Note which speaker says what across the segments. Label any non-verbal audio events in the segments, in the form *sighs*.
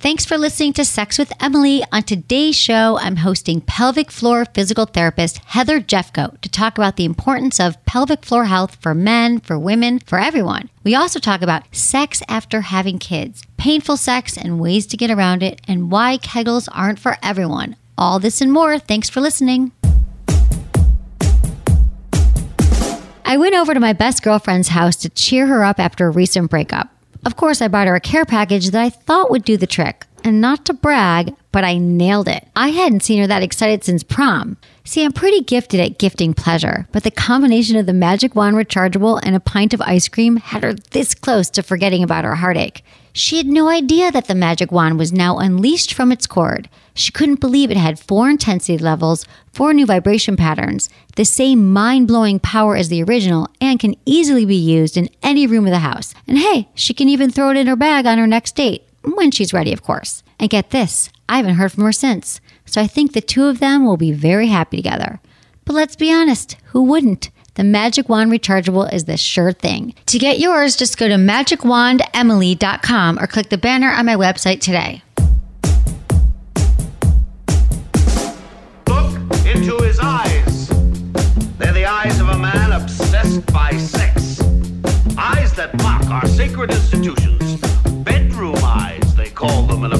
Speaker 1: Thanks for listening to Sex with Emily. On today's show, I'm hosting pelvic floor physical therapist Heather Jeffcoat to talk about the importance of pelvic floor health for men, for women, for everyone. We also talk about sex after having kids, painful sex and ways to get around it, and why Kegels aren't for everyone. All this and more. Thanks for listening. I went over to my best girlfriend's house to cheer her up after a recent breakup. Of course, I bought her a care package that I thought would do the trick. And not to brag, but I nailed it. I hadn't seen her that excited since prom. See, I'm pretty gifted at gifting pleasure, but the combination of the Magic Wand rechargeable and a pint of ice cream had her this close to forgetting about her heartache. She had no idea that the Magic Wand was now unleashed from its cord. She couldn't believe it had four intensity levels, four new vibration patterns, the same mind blowing power as the original, and can easily be used in any room of the house. And hey, she can even throw it in her bag on her next date, when she's ready, of course. And get this, I haven't heard from her since. So I think the two of them will be very happy together. But let's be honest, who wouldn't? The Magic Wand Rechargeable is the sure thing. To get yours, just go to magicwandemily.com or click the banner on my website today.
Speaker 2: Look into his eyes. They're the eyes of a man obsessed by sex. Eyes that mock our sacred institutions. Bedroom eyes, they call them in a.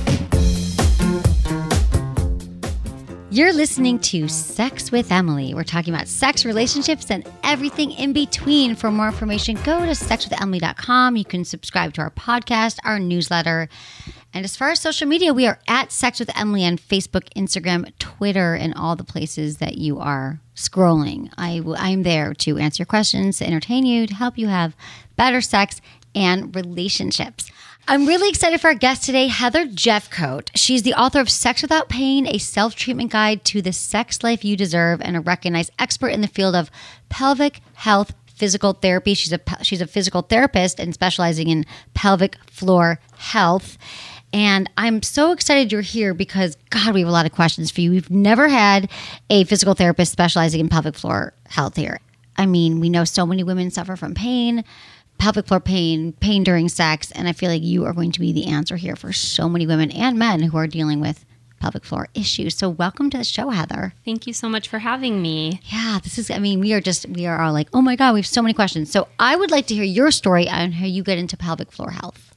Speaker 1: You're listening to Sex with Emily. We're talking about sex, relationships, and everything in between. For more information, go to sexwithemily.com. You can subscribe to our podcast, our newsletter. And as far as social media, we are at Sex with Emily on Facebook, Instagram, Twitter, and all the places that you are scrolling. I, I'm there to answer your questions, to entertain you, to help you have better sex and relationships. I'm really excited for our guest today, Heather Jeffcoat. She's the author of Sex Without Pain, a self treatment guide to the sex life you deserve, and a recognized expert in the field of pelvic health physical therapy. She's a she's a physical therapist and specializing in pelvic floor health. And I'm so excited you're here because God, we have a lot of questions for you. We've never had a physical therapist specializing in pelvic floor health here. I mean, we know so many women suffer from pain pelvic floor pain, pain during sex. And I feel like you are going to be the answer here for so many women and men who are dealing with pelvic floor issues. So welcome to the show, Heather.
Speaker 3: Thank you so much for having me.
Speaker 1: Yeah, this is, I mean, we are just, we are all like, oh my God, we have so many questions. So I would like to hear your story on how you get into pelvic floor health.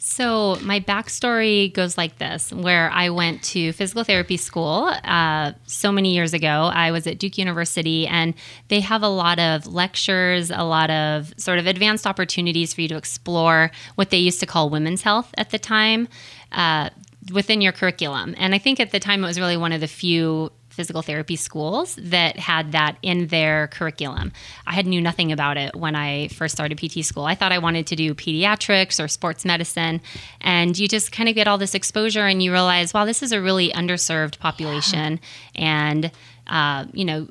Speaker 3: So, my backstory goes like this where I went to physical therapy school uh, so many years ago. I was at Duke University, and they have a lot of lectures, a lot of sort of advanced opportunities for you to explore what they used to call women's health at the time. Uh, within your curriculum. And I think at the time it was really one of the few physical therapy schools that had that in their curriculum. I had knew nothing about it when I first started PT school. I thought I wanted to do pediatrics or sports medicine, and you just kind of get all this exposure and you realize, wow, this is a really underserved population, yeah. and uh, you know.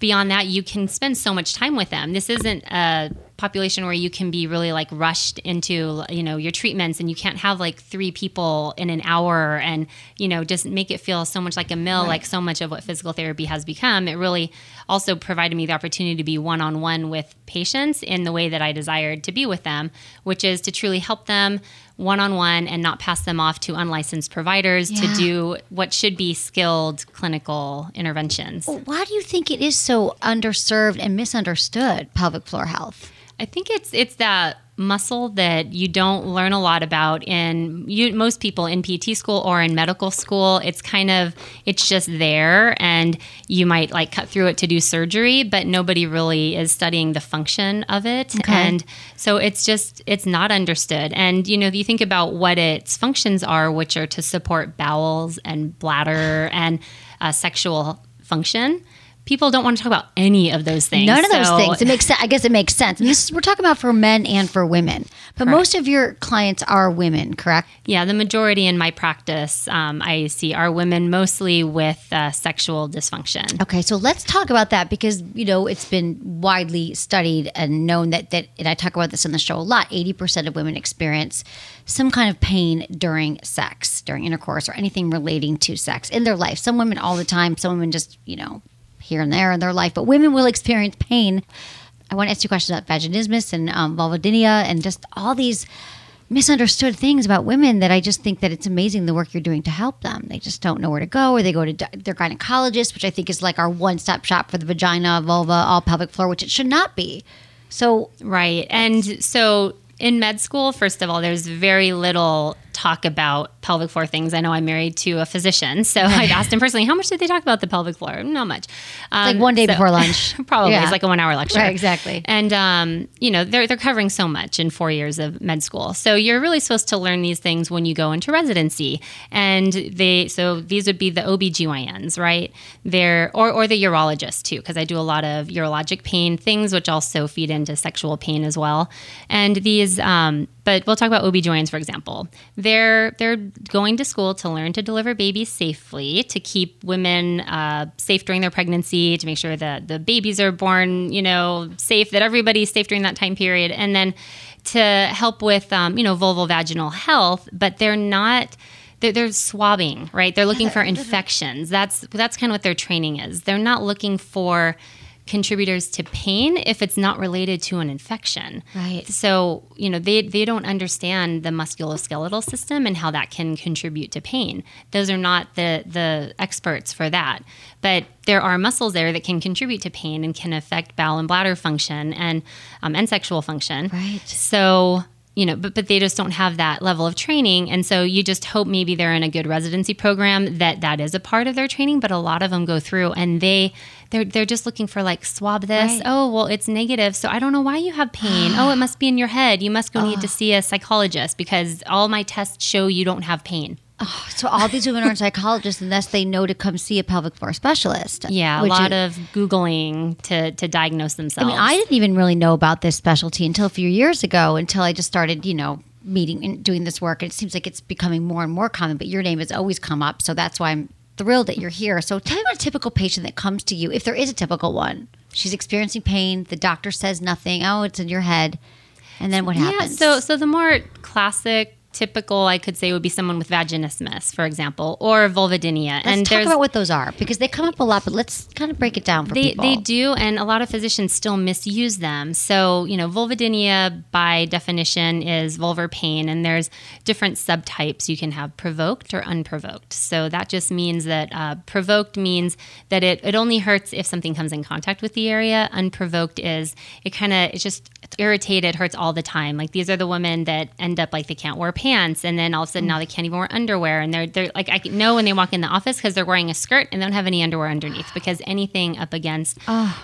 Speaker 3: Beyond that, you can spend so much time with them. This isn't a population where you can be really like rushed into you know your treatments and you can't have like three people in an hour and you know just make it feel so much like a mill right. like so much of what physical therapy has become it really also provided me the opportunity to be one-on-one with patients in the way that i desired to be with them which is to truly help them one-on-one and not pass them off to unlicensed providers yeah. to do what should be skilled clinical interventions
Speaker 1: why do you think it is so underserved and misunderstood pelvic floor health
Speaker 3: I think it's it's that muscle that you don't learn a lot about in you, most people in PT school or in medical school. It's kind of it's just there, and you might like cut through it to do surgery, but nobody really is studying the function of it, okay. and so it's just it's not understood. And you know, if you think about what its functions are, which are to support bowels and bladder and uh, sexual function people don't want to talk about any of those things.
Speaker 1: None of those things. It makes. I guess it makes sense. And this is, we're talking about for men and for women. But most of your clients are women, correct?
Speaker 3: Yeah, the majority in my practice um, I see are women, mostly with uh, sexual dysfunction.
Speaker 1: Okay, so let's talk about that because you know it's been widely studied and known that that and I talk about this in the show a lot. Eighty percent of women experience some kind of pain during sex, during intercourse, or anything relating to sex in their life. Some women all the time. Some women just you know here and there in their life, but women will experience pain. I want to ask you questions about vaginismus and um, vulvodynia and just all these misunderstood things about women that I just think that it's amazing the work you're doing to help them. They just don't know where to go, or they go to their gynecologist, which I think is like our one-stop shop for the vagina, vulva, all pelvic floor, which it should not be. So
Speaker 3: Right. And so in med school, first of all, there's very little talk about pelvic floor things. I know I'm married to a physician, *laughs* so I've asked him personally, how much did they talk about the pelvic floor? Not much. Um,
Speaker 1: like one day before lunch. *laughs*
Speaker 3: Probably.
Speaker 1: Yeah.
Speaker 3: It's like a one hour lecture.
Speaker 1: Right, exactly.
Speaker 3: And, um, you know, they're, they're covering so much in four years of med school. So you're really supposed to learn these things when you go into residency. And they, so these would be the OBGYNs, right? They're, or, or the urologists too, because I do a lot of urologic pain things, which also feed into sexual pain as well. And these, um, but we'll talk about OB/GYNs for example. They're they're going to school to learn to deliver babies safely, to keep women uh, safe during their pregnancy, to make sure that the babies are born, you know, safe, that everybody's safe during that time period, and then to help with um, you know vulval vaginal health. But they're not they're, they're swabbing, right? They're looking for *laughs* infections. That's that's kind of what their training is. They're not looking for contributors to pain if it's not related to an infection.
Speaker 1: Right.
Speaker 3: So, you know, they, they don't understand the musculoskeletal system and how that can contribute to pain. Those are not the, the experts for that. But there are muscles there that can contribute to pain and can affect bowel and bladder function and, um, and sexual function.
Speaker 1: Right.
Speaker 3: So, you know, but, but they just don't have that level of training. And so you just hope maybe they're in a good residency program that that is a part of their training. But a lot of them go through and they, they're, they're just looking for like swab this.
Speaker 1: Right.
Speaker 3: Oh, well, it's negative. So I don't know why you have pain. *gasps* oh, it must be in your head. You must go need to see a psychologist because all my tests show you don't have pain.
Speaker 1: So all these women aren't *laughs* psychologists unless they know to come see a pelvic floor specialist.
Speaker 3: Yeah, a lot
Speaker 1: is-
Speaker 3: of Googling to, to diagnose themselves.
Speaker 1: I mean, I didn't even really know about this specialty until a few years ago, until I just started, you know, meeting and doing this work. And It seems like it's becoming more and more common, but your name has always come up. So that's why I'm thrilled that you're here. So tell me about a typical patient that comes to you, if there is a typical one. She's experiencing pain. The doctor says nothing. Oh, it's in your head. And then what happens?
Speaker 3: Yeah, so so the more classic, typical, I could say, would be someone with vaginismus, for example, or vulvodynia.
Speaker 1: Let's
Speaker 3: and
Speaker 1: talk about what those are because they come up a lot, but let's kind of break it down for
Speaker 3: they,
Speaker 1: people.
Speaker 3: they do, and a lot of physicians still misuse them. So, you know, vulvodynia by definition is vulvar pain, and there's different subtypes. You can have provoked or unprovoked. So that just means that uh, provoked means that it, it only hurts if something comes in contact with the area. Unprovoked is it kind of, it's just irritated, hurts all the time. Like these are the women that end up like they can't wear pants, and then all of a sudden now they can't even wear underwear, and they're they're like I know when they walk in the office because they're wearing a skirt and they don't have any underwear underneath because anything up against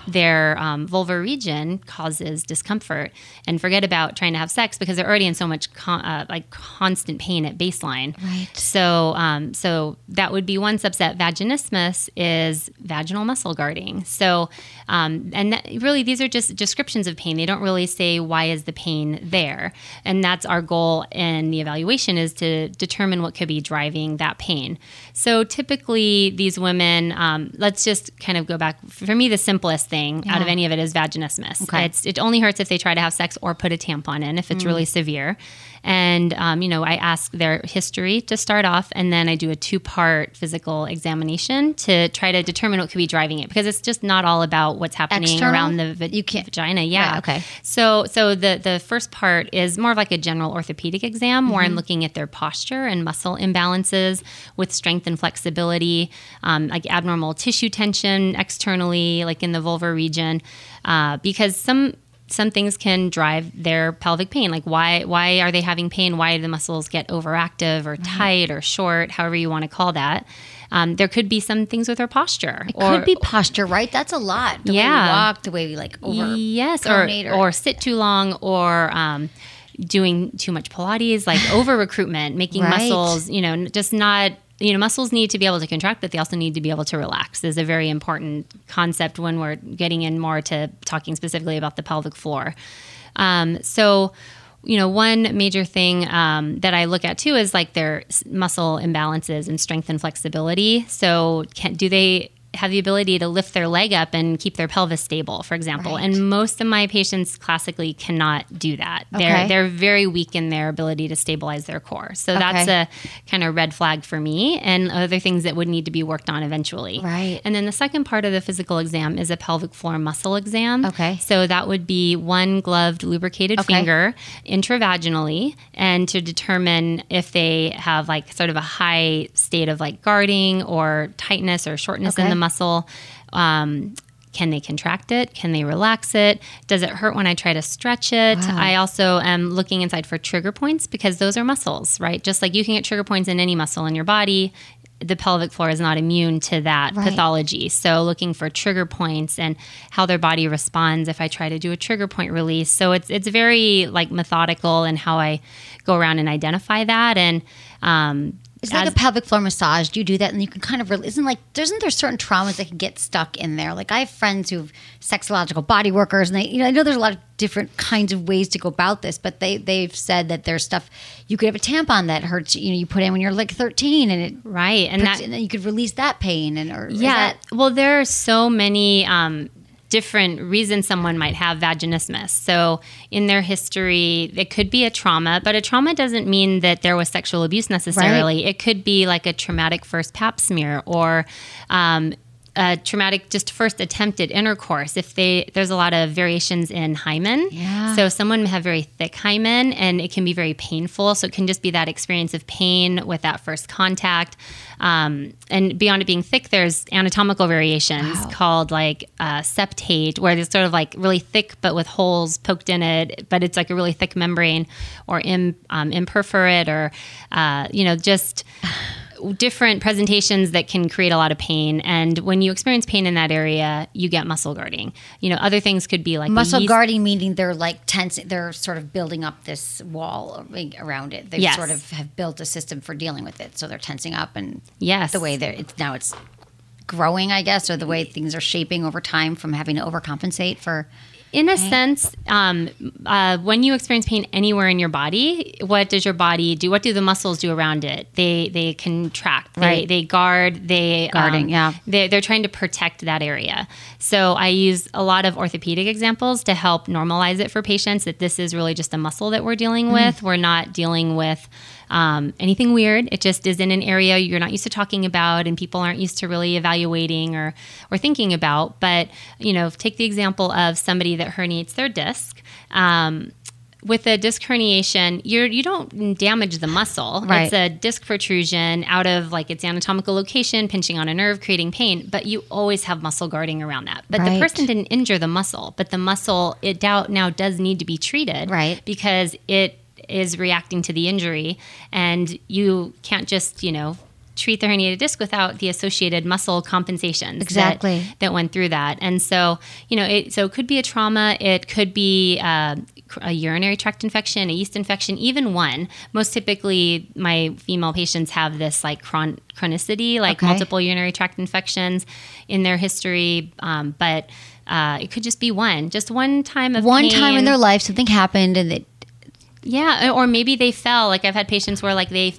Speaker 3: their um, vulvar region causes discomfort. And forget about trying to have sex because they're already in so much con- uh, like constant pain at baseline.
Speaker 1: Right.
Speaker 3: So um, so that would be one subset. Vaginismus is vaginal muscle guarding. So um, and that, really these are just descriptions of pain. They don't really say why is the pain there. And that's our goal in the evaluation is to determine what could be driving that pain. So typically these women, um, let's just kind of go back. For me, the simplest thing out of any of it is vaginismus.
Speaker 1: Okay.
Speaker 3: It's, it only hurts if they try to have sex or put a tampon in if it's
Speaker 1: Mm.
Speaker 3: really severe. And, um, you know, I ask their history to start off, and then I do a two part physical examination to try to determine what could be driving it because it's just not all about what's happening
Speaker 1: External?
Speaker 3: around the va-
Speaker 1: You can't-
Speaker 3: vagina. Yeah.
Speaker 1: Right, okay.
Speaker 3: So, so the, the first part is more of like a general orthopedic exam where I'm
Speaker 1: Mm-hmm.
Speaker 3: looking at their posture and muscle imbalances with strength and flexibility, um, like abnormal tissue tension externally, like in the vulvar region, uh, because some some things can drive their pelvic pain. Like why why are they having pain? Why do the muscles get overactive or tight or short? However you want to call that. Um, there could be some things with their posture.
Speaker 1: it could be posture, right? That's a lot. The way
Speaker 3: Yeah.
Speaker 1: we walk, the way we like over.
Speaker 3: yes, or,
Speaker 1: pronate
Speaker 3: or sit too long, or um, doing too much Pilates, like over recruitment, making
Speaker 1: Right.
Speaker 3: muscles, you know, just not you know, muscles need to be able to contract, but they also need to be able to relax. Is a very important concept when we're getting in more to talking specifically about the pelvic floor. Um, so, you know, one major thing um, that I look at too is like their muscle imbalances and strength and flexibility. So, can, do they have the ability to lift their leg up and keep their pelvis stable, for example.
Speaker 1: Right.
Speaker 3: And most of my patients classically cannot do that.
Speaker 1: Okay.
Speaker 3: They're they're very weak in their ability to stabilize their core. So that's a kind of red flag for me and other things that would need to be worked on eventually.
Speaker 1: Right.
Speaker 3: And then the second part of the physical exam is a pelvic floor muscle exam.
Speaker 1: Okay.
Speaker 3: So that would be one gloved lubricated
Speaker 1: Okay.
Speaker 3: finger intravaginally and to determine if they have like sort of a high state of like guarding or tightness or shortness in the muscle. Um, can they contract it? Can they relax it? Does it hurt when I try to stretch it? I also am looking inside for trigger points because those are muscles, right? Just like you can get trigger points in any muscle in your body, the pelvic floor is not immune to that
Speaker 1: Right.
Speaker 3: pathology. So looking for trigger points and how their body responds if I try to do a trigger point release. So it's it's very like methodical in how I go around and identify that and um
Speaker 1: It's like a pelvic floor massage. Do you do that, and you can kind of re- isn't like isn't there certain traumas that can get stuck in there? Like I have friends who've sexological body workers, and they you know I know there's a lot of different kinds of ways to go about this, but they they've said that there's stuff you could have a tampon that hurts. You know, you put in when you're like 13, and it
Speaker 3: right and
Speaker 1: puts-
Speaker 3: that
Speaker 1: and you could release that pain, and or
Speaker 3: Yeah.
Speaker 1: that-
Speaker 3: well, there are so many um, different reasons someone might have vaginismus. So, in their history, it could be a trauma, but a trauma doesn't mean that there was sexual abuse necessarily. It could be like a traumatic first pap smear or um, a traumatic just first attempt at intercourse. If they there's a lot of variations in hymen.
Speaker 1: Yeah.
Speaker 3: So someone may have very thick hymen and it can be very painful. So it can just be that experience of pain with that first contact. Um, and beyond it being thick, there's anatomical variations called like uh, septate, where it's sort of like really thick but with holes poked in it, but it's like a really thick membrane, or im, um, imperforate, or uh, you know just *laughs* different presentations that can create a lot of pain. And when you experience pain in that area, you get muscle guarding. You know, other things could be like
Speaker 1: muscle
Speaker 3: yeast-
Speaker 1: guarding meaning they're like tense they're sort of building up this wall around it they
Speaker 3: Yes.
Speaker 1: sort of have built a system for dealing with it so they're tensing up and
Speaker 3: Yes.
Speaker 1: the way that it's now it's growing i guess or the way things are shaping over time from having to overcompensate for
Speaker 3: In a sense, um, uh, when you experience pain anywhere in your body, what does your body do? What do the muscles do around it? They they contract, they,
Speaker 1: Right.
Speaker 3: they guard, they
Speaker 1: Guarding,
Speaker 3: um,
Speaker 1: yeah.
Speaker 3: They, they're trying to protect that area. So I use a lot of orthopedic examples to help normalize it for patients that this is really just a muscle that we're dealing
Speaker 1: Mm.
Speaker 3: with. We're not dealing with um, anything weird. It just is in an area you're not used to talking about, and people aren't used to really evaluating or or thinking about. But you know, take the example of somebody that herniates their disc. Um, with a disc herniation, you're you don't damage the muscle.
Speaker 1: Right.
Speaker 3: It's a disc protrusion out of like its anatomical location, pinching on a nerve, creating pain. But you always have muscle guarding around that. But
Speaker 1: Right.
Speaker 3: the person didn't injure the muscle, but the muscle it doubt now does need to be treated,
Speaker 1: Right.
Speaker 3: Because it is reacting to the injury, and you can't just you know treat the herniated disc without the associated muscle compensations
Speaker 1: Exactly.
Speaker 3: that, went through that. And so you know it so it could be a trauma. It could be uh, a urinary tract infection a yeast infection even one. Most typically my female patients have this like chron- chronicity like
Speaker 1: Okay.
Speaker 3: multiple urinary tract infections in their history. Um, but uh, it could just be one just one time of
Speaker 1: one time in their life something happened and it
Speaker 3: Yeah, or maybe they fell. Like I've had patients where like they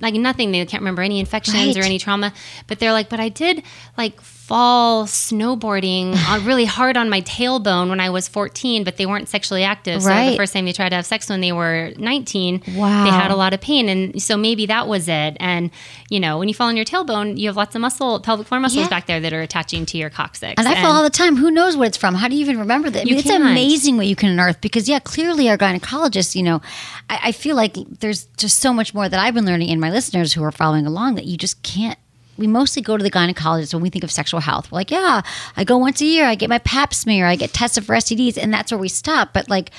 Speaker 3: like nothing, they can't remember any infections or any trauma, but they're like, but I did like fall snowboarding uh, really hard on my tailbone when I was 14, but they weren't sexually active. So the first time they tried to have sex when they were 19,
Speaker 1: Wow.
Speaker 3: they had a lot of pain. And so maybe that was it. And, you know, when you fall on your tailbone, you have lots of muscle, pelvic floor muscles
Speaker 1: Yeah.
Speaker 3: back there that are attaching to your coccyx.
Speaker 1: And I fall all the time. Who knows what it's from? How do you even remember that? I mean, it's amazing what you can unearth because, yeah, clearly our gynecologists, you know, I, I feel like there's just so much more that I've been learning in my listeners who are following along that you just can't. We mostly go to the gynecologist when we think of sexual health. We're like, yeah, I go once a year, I get my pap smear, I get tested for STDs, and that's where we stop. But like,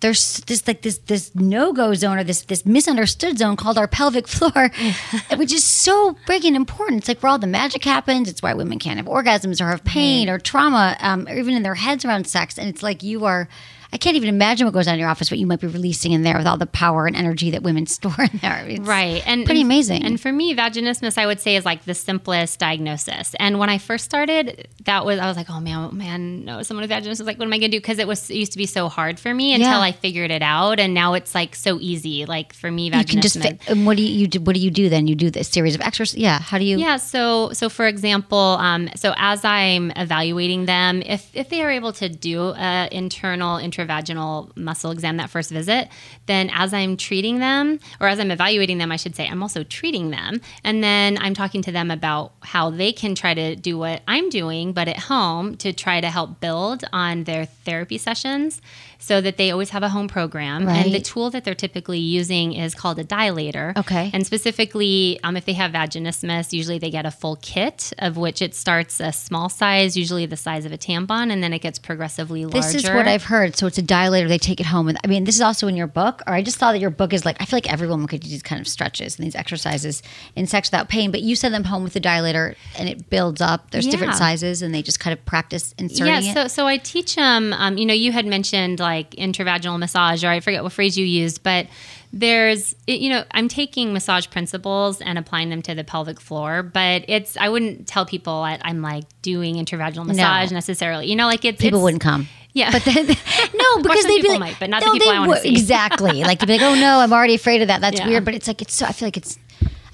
Speaker 1: there's this like this this no go zone or this this misunderstood zone called our pelvic floor, *laughs* which is so and important. It's like where all the magic happens. It's why women can't have orgasms or have pain or trauma, um, or even in their heads around sex. And it's like you are. I can't even imagine what goes on in your office, what you might be releasing in there with all the power and energy that women *laughs* store in there. It's
Speaker 3: right and
Speaker 1: pretty
Speaker 3: and-
Speaker 1: amazing.
Speaker 3: and for me vaginismus i would say is like the simplest diagnosis and when i first started that was i was like oh man oh, man no someone with vaginismus like what am i gonna do because it was it used to be so hard for me until
Speaker 1: Yeah.
Speaker 3: i figured it out and now it's like so easy like for me
Speaker 1: you
Speaker 3: vaginismus
Speaker 1: can just. And what do you, you do? What do you do then? You do this series of exercises. Yeah. How do you?
Speaker 3: Yeah. So, so for example, um, so as I'm evaluating them, if if they are able to do a internal intravaginal muscle exam that first visit, then as I'm treating them, or as I'm evaluating them, I should say, I'm also treating them, and then I'm talking to them about how they can try to do what I'm doing, but at home to try to help build on their therapy sessions. So that they always have a home program, and the tool that they're typically using is called a dilator.
Speaker 1: Okay.
Speaker 3: And specifically, um, if they have vaginismus, usually they get a full kit, of which it starts a small size, usually the size of a tampon, and then it gets progressively larger.
Speaker 1: This is what I've heard. So it's a dilator. They take it home. And I mean, this is also in your book. Or I just saw that your book is like I feel like everyone could do these kind of stretches and these exercises in sex without pain. But you send them home with the dilator, and it builds up. There's different sizes, and they just kind of practice inserting
Speaker 3: yeah,
Speaker 1: it.
Speaker 3: so so I teach them. Um, you know, you had mentioned like intravaginal massage, or I forget what phrase you used, but there's, you know, I'm taking massage principles and applying them to the pelvic floor. But it's, I wouldn't tell people that I'm like doing intravaginal massage necessarily. You know, like it's
Speaker 1: people
Speaker 3: it's,
Speaker 1: wouldn't come.
Speaker 3: Yeah,
Speaker 1: But then, *laughs* no, because they'd be like,
Speaker 3: might, but not the people
Speaker 1: they
Speaker 3: I wanna see.
Speaker 1: Exactly. *laughs* Like they'd be like, oh no, I'm already afraid of that. That's
Speaker 3: Yeah.
Speaker 1: weird. But it's like it's so. I feel like it's.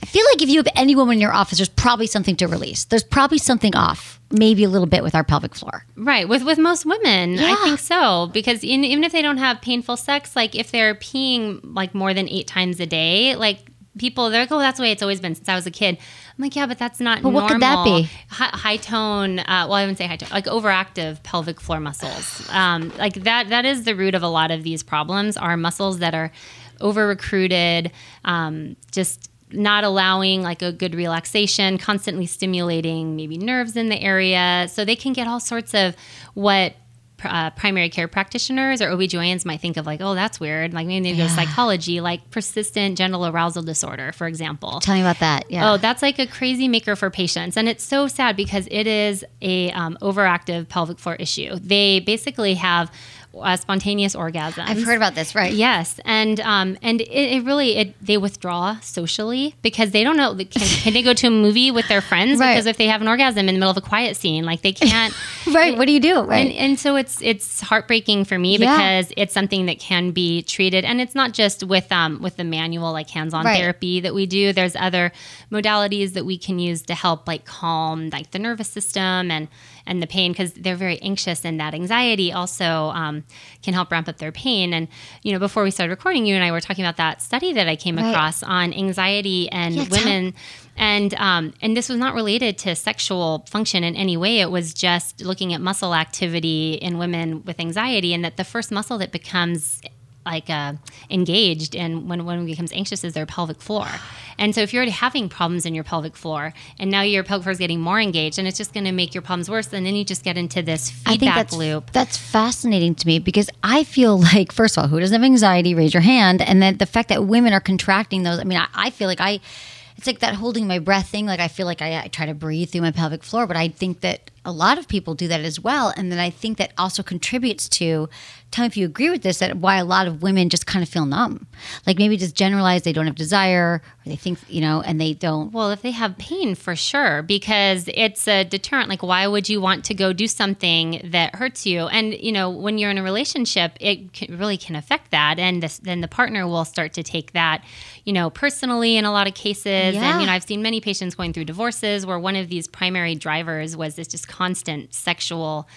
Speaker 1: I feel like if you have any woman in your office, there's probably something to release. There's probably something off, maybe a little bit with our pelvic floor.
Speaker 3: Right, with with most women,
Speaker 1: Yeah.
Speaker 3: I think so because in, even if they don't have painful sex, like if they're peeing like more than eight times a day, like people they're like, oh, that's the way it's always been since I was a kid. I'm like, yeah, but that's not.
Speaker 1: But what could that be?
Speaker 3: High, high tone. Uh, well, I wouldn't say high tone. Like overactive pelvic floor muscles. Um, like that. That is the root of a lot of these problems. Are muscles that are over recruited. Um, just not allowing like a good relaxation, constantly stimulating maybe nerves in the area. So they can get all sorts of what uh, primary care practitioners or OBGYNs might think of like, oh, that's weird. Like maybe they go to psychology, like persistent genital arousal disorder, for example.
Speaker 1: Tell me about that. Yeah.
Speaker 3: Oh, that's like a crazy maker for patients. And it's so sad because it is a um, overactive pelvic floor issue. They basically have uh, spontaneous orgasms.
Speaker 1: I've heard about this. Right.
Speaker 3: Yes, and um, and it, it really it they withdraw socially because they don't know can, can they go to a movie with their friends
Speaker 1: Right.
Speaker 3: because if they have an orgasm in the middle of a quiet scene like they can't *laughs*
Speaker 1: Right. What do you do? Right.
Speaker 3: and, and so it's it's heartbreaking for me
Speaker 1: Yeah.
Speaker 3: because it's something that can be treated and it's not just with um with the manual like hands-on
Speaker 1: Right.
Speaker 3: therapy that we do there's other modalities that we can use to help like calm like the nervous system and and the pain because they're very anxious and that anxiety also um, can help ramp up their pain and you know before we started recording you and i were talking about that study that i came
Speaker 1: Right.
Speaker 3: across on anxiety and
Speaker 1: Yeah,
Speaker 3: women and um, and this was not related to sexual function in any way. It was just looking at muscle activity in women with anxiety, and that the first muscle that becomes like uh, engaged and when one becomes anxious is their pelvic floor. And so if you're already having problems in your pelvic floor and now your pelvic floor is getting more engaged and it's just going to make your problems worse and then you just get into this
Speaker 1: I think
Speaker 3: feedback
Speaker 1: that's
Speaker 3: loop.
Speaker 1: That's fascinating to me because I feel *laughs* like, first of all, who doesn't have anxiety? Raise your hand. And then the fact that women are contracting those. I mean, I, I feel like I, it's like that holding my breath thing. Like I feel like I, I try to breathe through my pelvic floor, but I think that a lot of people do that as well. And then I think that also contributes to, tell me if you agree with this, that why a lot of women just kind of feel numb. Like maybe just generalize they don't have desire or they think, you know, and they don't.
Speaker 3: Well, if they have pain, for sure, because it's a deterrent. Like, why would you want to go do something that hurts you? And you know, when you're in a relationship, it can, really can affect that, and this, then the partner will start to take that, you know, personally in a lot of cases.
Speaker 1: Yeah.
Speaker 3: And you know, I've seen many patients going through divorces where one of these primary drivers was this just constant sexual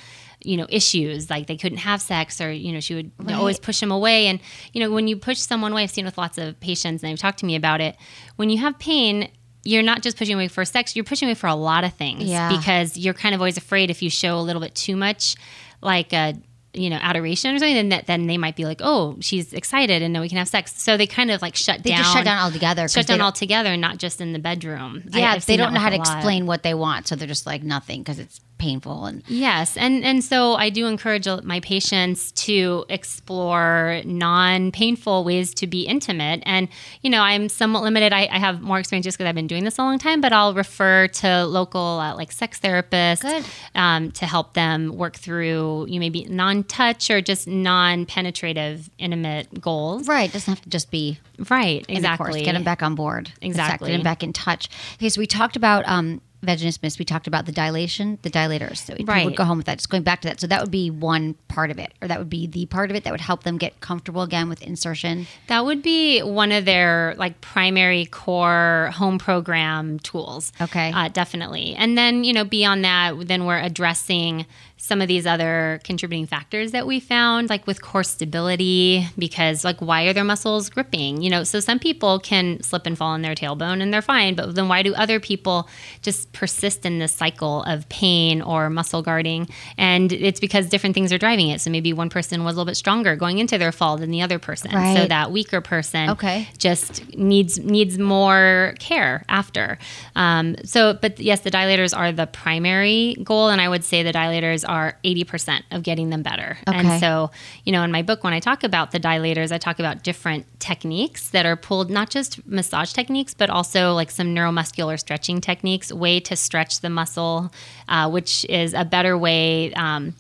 Speaker 3: you know issues like they couldn't have sex or you know she would know, always push him away and you know when you push someone away i've seen with lots of patients and they've talked to me about it when you have pain you're not just pushing away for sex you're pushing away for a lot of things
Speaker 1: Yeah.
Speaker 3: because you're kind of always afraid if you show a little bit too much like a you know adoration or something then that then they might be like oh she's excited and now we can have sex so they kind of like shut
Speaker 1: They
Speaker 3: down
Speaker 1: just shut down altogether.
Speaker 3: shut down altogether not just in the bedroom
Speaker 1: Yeah,
Speaker 3: I've
Speaker 1: they don't know how to
Speaker 3: lot.
Speaker 1: explain what they want, so they're just like nothing because it's painful and
Speaker 3: Yes, and and so I do encourage my patients to explore non-painful ways to be intimate. And you know, I'm somewhat limited. I, I have more experience just because I've been doing this a long time. But I'll refer to local uh, like sex therapists um, to help them work through you maybe non-touch or just non-penetrative intimate goals.
Speaker 1: right, doesn't have to just be
Speaker 3: Right, exactly.
Speaker 1: Get them back on board. with
Speaker 3: Exactly.
Speaker 1: Get them back in touch. Okay, so we talked about um, vaginismus. We talked about the dilation, the dilators. So
Speaker 3: Right.
Speaker 1: would go home with that. Just going back to that. So that would be one part of it, or that would be the part of it that would help them get comfortable again with insertion.
Speaker 3: That would be one of their like primary core home program tools.
Speaker 1: Okay.
Speaker 3: Uh, definitely. And then, you know, beyond that, then we're addressing some of these other contributing factors that we found, like with core stability, because like why are their muscles gripping? You know, so some people can slip and fall on their tailbone and they're fine, but then why do other people just persist in this cycle of pain or muscle guarding? And it's because different things are driving it. So maybe one person was a little bit stronger going into their fall than the other person. So that weaker person
Speaker 1: Okay.
Speaker 3: just needs needs more care after. Um, so, but yes, the dilators are the primary goal, and I would say the dilators are eighty percent of getting them better.
Speaker 1: Okay.
Speaker 3: And so, you know, in my book, when I talk about the dilators, I talk about different techniques that are pulled, not just massage techniques, but also like some neuromuscular stretching techniques, way to stretch the muscle, uh, which is a better way. Um,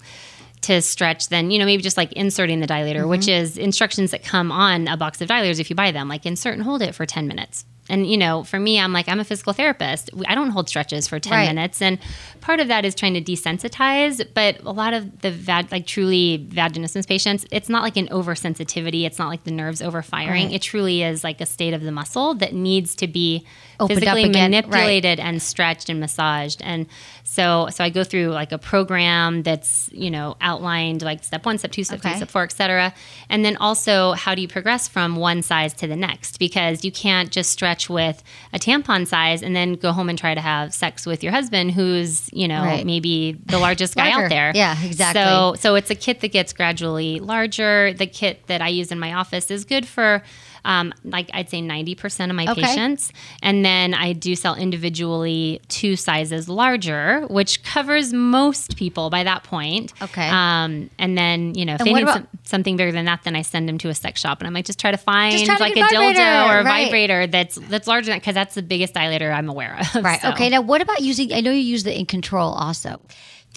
Speaker 3: to stretch than you know maybe just like inserting the dilator which
Speaker 1: Mm-hmm.
Speaker 3: is instructions that come on a box of dilators if you buy them like insert and hold it for 10 minutes and you know for me i'm like i'm a physical therapist i don't hold stretches for 10
Speaker 1: Right.
Speaker 3: minutes and part of that is trying to desensitize but a lot of the vag- like truly vaginismus patients it's not like an oversensitivity it's not like the nerves overfiring
Speaker 1: Right.
Speaker 3: it truly is like a state of the muscle that needs to be
Speaker 1: Opened
Speaker 3: physically
Speaker 1: again, right.
Speaker 3: manipulated and stretched and massaged and so so i go through like a program that's you know outlined like step one step two step
Speaker 1: Okay.
Speaker 3: three step four etc and then also how do you progress from one size to the next because you can't just stretch with a tampon size and then go home and try to have sex with your husband who's you know
Speaker 1: Right.
Speaker 3: maybe the largest guy out there
Speaker 1: Yeah, exactly.
Speaker 3: so so it's a kit that gets gradually larger the kit that i use in my office is good for um, like I'd say 90% of my
Speaker 1: Okay.
Speaker 3: patients. And then I do sell individually two sizes larger, which covers most people by that point.
Speaker 1: Okay.
Speaker 3: Um, and then, you know, if
Speaker 1: And
Speaker 3: they need
Speaker 1: about-
Speaker 3: some, something bigger than that, then I send them to a sex shop and I might just try to find
Speaker 1: try to
Speaker 3: like a
Speaker 1: a
Speaker 3: dildo or a
Speaker 1: right.
Speaker 3: vibrator that's that's larger than that because that's the biggest dilator I'm aware of.
Speaker 1: Right.
Speaker 3: So-
Speaker 1: Okay. Now, what about using? I know you use the in control also.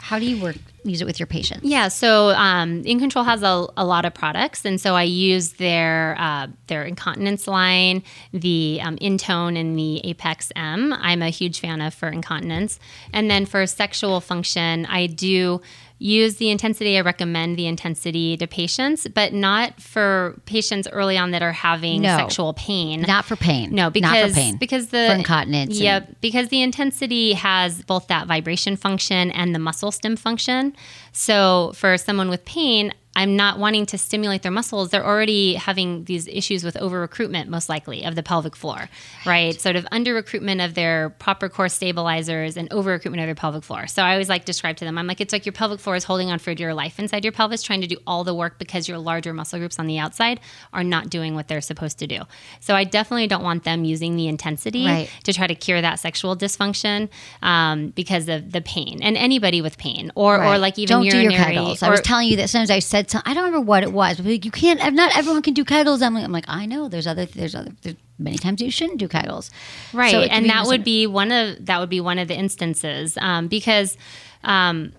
Speaker 1: How do you work? Use it with your patients?
Speaker 3: Yeah, so um, In Control has a, a lot of products, and so I use their uh, their incontinence line, the um, Intone and the Apex M. I'm a huge fan of for incontinence, and then for sexual function, I do use the intensity. I recommend the intensity to patients, but not for patients early on that are having
Speaker 1: No.
Speaker 3: sexual pain.
Speaker 1: Not for pain.
Speaker 3: No, because
Speaker 1: not for pain.
Speaker 3: because the
Speaker 1: For incontinence and-
Speaker 3: Yep, because the intensity has both that vibration function and the muscle stim function. So for someone with pain, I'm not wanting to stimulate their muscles. They're already having these issues with over recruitment, most likely, of the pelvic floor, right? Sort of under recruitment of their proper core stabilizers and over recruitment of their pelvic floor. So I always like describe to them, I'm like, it's like your pelvic floor is holding on for dear life inside your pelvis, trying to do all the work because your larger muscle groups on the outside are not doing what they're supposed to do. So I definitely don't want them using the intensity
Speaker 1: Right.
Speaker 3: to try to cure that sexual dysfunction um, because of the pain. And anybody with pain, or or like even
Speaker 1: don't
Speaker 3: urinary,
Speaker 1: do your kegels. I was telling you that sometimes I said some, I don't remember what it was, but like, you can't. Not everyone can do kegels. I'm like, I'm like, I know. There's other. There's other. There's many times you shouldn't do kegels.
Speaker 3: right
Speaker 1: So
Speaker 3: and that would be one of that would be one of the instances um, because um,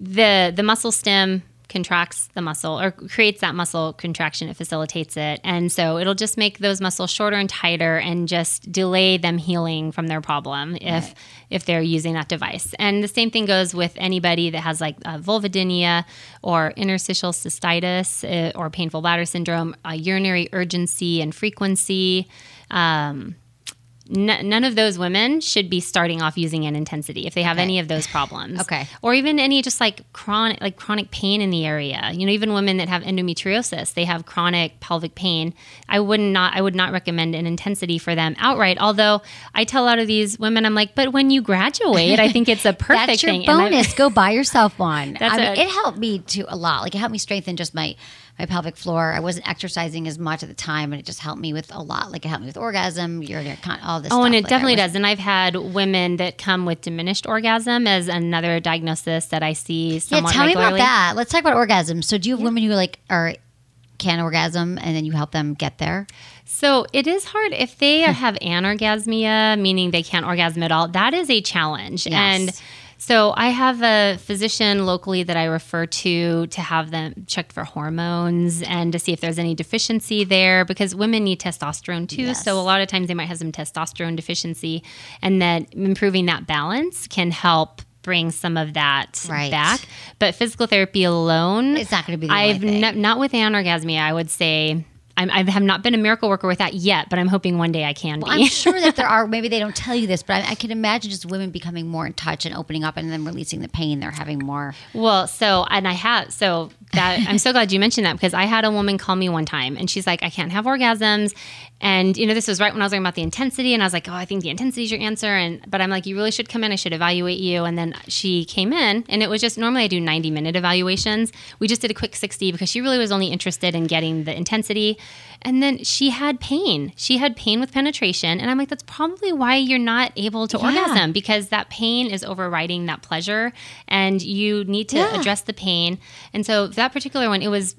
Speaker 3: the the muscle stim contracts the muscle or creates that muscle contraction. It facilitates it. And so it'll just make those muscles shorter and tighter and just delay them healing from their problem if if they're using that device. And the same thing goes with anybody that has like uh, vulvodynia or interstitial cystitis uh, or painful bladder syndrome uh, urinary urgency and frequency. Um, n- none of those women should be starting off using an intensity if they have any of those problems.
Speaker 1: Okay.
Speaker 3: Or even any just like chronic like chronic pain in the area. You know, even women that have endometriosis, they have chronic pelvic pain. I would not I would not recommend an intensity for them outright. Although I tell a lot of these women, I'm like, but when you graduate, I think it's a *laughs* perfect
Speaker 1: That's your
Speaker 3: thing.
Speaker 1: Bonus. Go buy yourself one. *laughs* I mean,
Speaker 3: a-
Speaker 1: it helped me to a lot. Like it helped me strengthen just my my pelvic floor. I wasn't exercising as much at the time, and it just helped me with a lot. Like it helped me with orgasm, urinary all this.
Speaker 3: Oh,
Speaker 1: stuff.
Speaker 3: and it
Speaker 1: Like,
Speaker 3: definitely
Speaker 1: was-
Speaker 3: does. And I've had women that come with diminished orgasm as another diagnosis that I see
Speaker 1: Yeah,
Speaker 3: somewhat
Speaker 1: tell me about that. Let's talk about orgasm. So, do you have women who like are can orgasm, and then you help them get there?
Speaker 3: So it is hard if they hmm. have anorgasmia, meaning they can't orgasm at all. That is a challenge.
Speaker 1: Yes.
Speaker 3: And so I have a physician locally that I refer to to have them checked for hormones and to see if there's any deficiency there because women need testosterone too.
Speaker 1: Yes.
Speaker 3: So a lot of times they might have some testosterone deficiency and that improving that balance can help bring some of that
Speaker 1: Right.
Speaker 3: back. But physical therapy alone
Speaker 1: It's not gonna be the only
Speaker 3: I've not with anorgasmia, I would say I'm, I have not been a miracle worker with that yet, but I'm hoping one day I can
Speaker 1: Well,
Speaker 3: be.
Speaker 1: I'm sure that there *laughs* are. Maybe they don't tell you this, but I, I can imagine just women becoming more in touch and opening up, and then releasing the pain. They're having more.
Speaker 3: well, so and I have so that I'm so glad you mentioned that because I had a woman call me one time and she's like, I can't have orgasms, and you know this was right when I was talking about the intensity, and I was like, oh, I think the intensity is your answer, and but I'm like, you really should come in. I should evaluate you, and then she came in, and it was just normally I do 90 minute evaluations. We just did a quick 60 because she really was only interested in getting the intensity. And then she had pain. She had pain with penetration. And I'm like, that's probably why you're not able to orgasm because that pain is overriding that pleasure and you need to
Speaker 1: Yeah.
Speaker 3: address the pain. And so that particular one, it was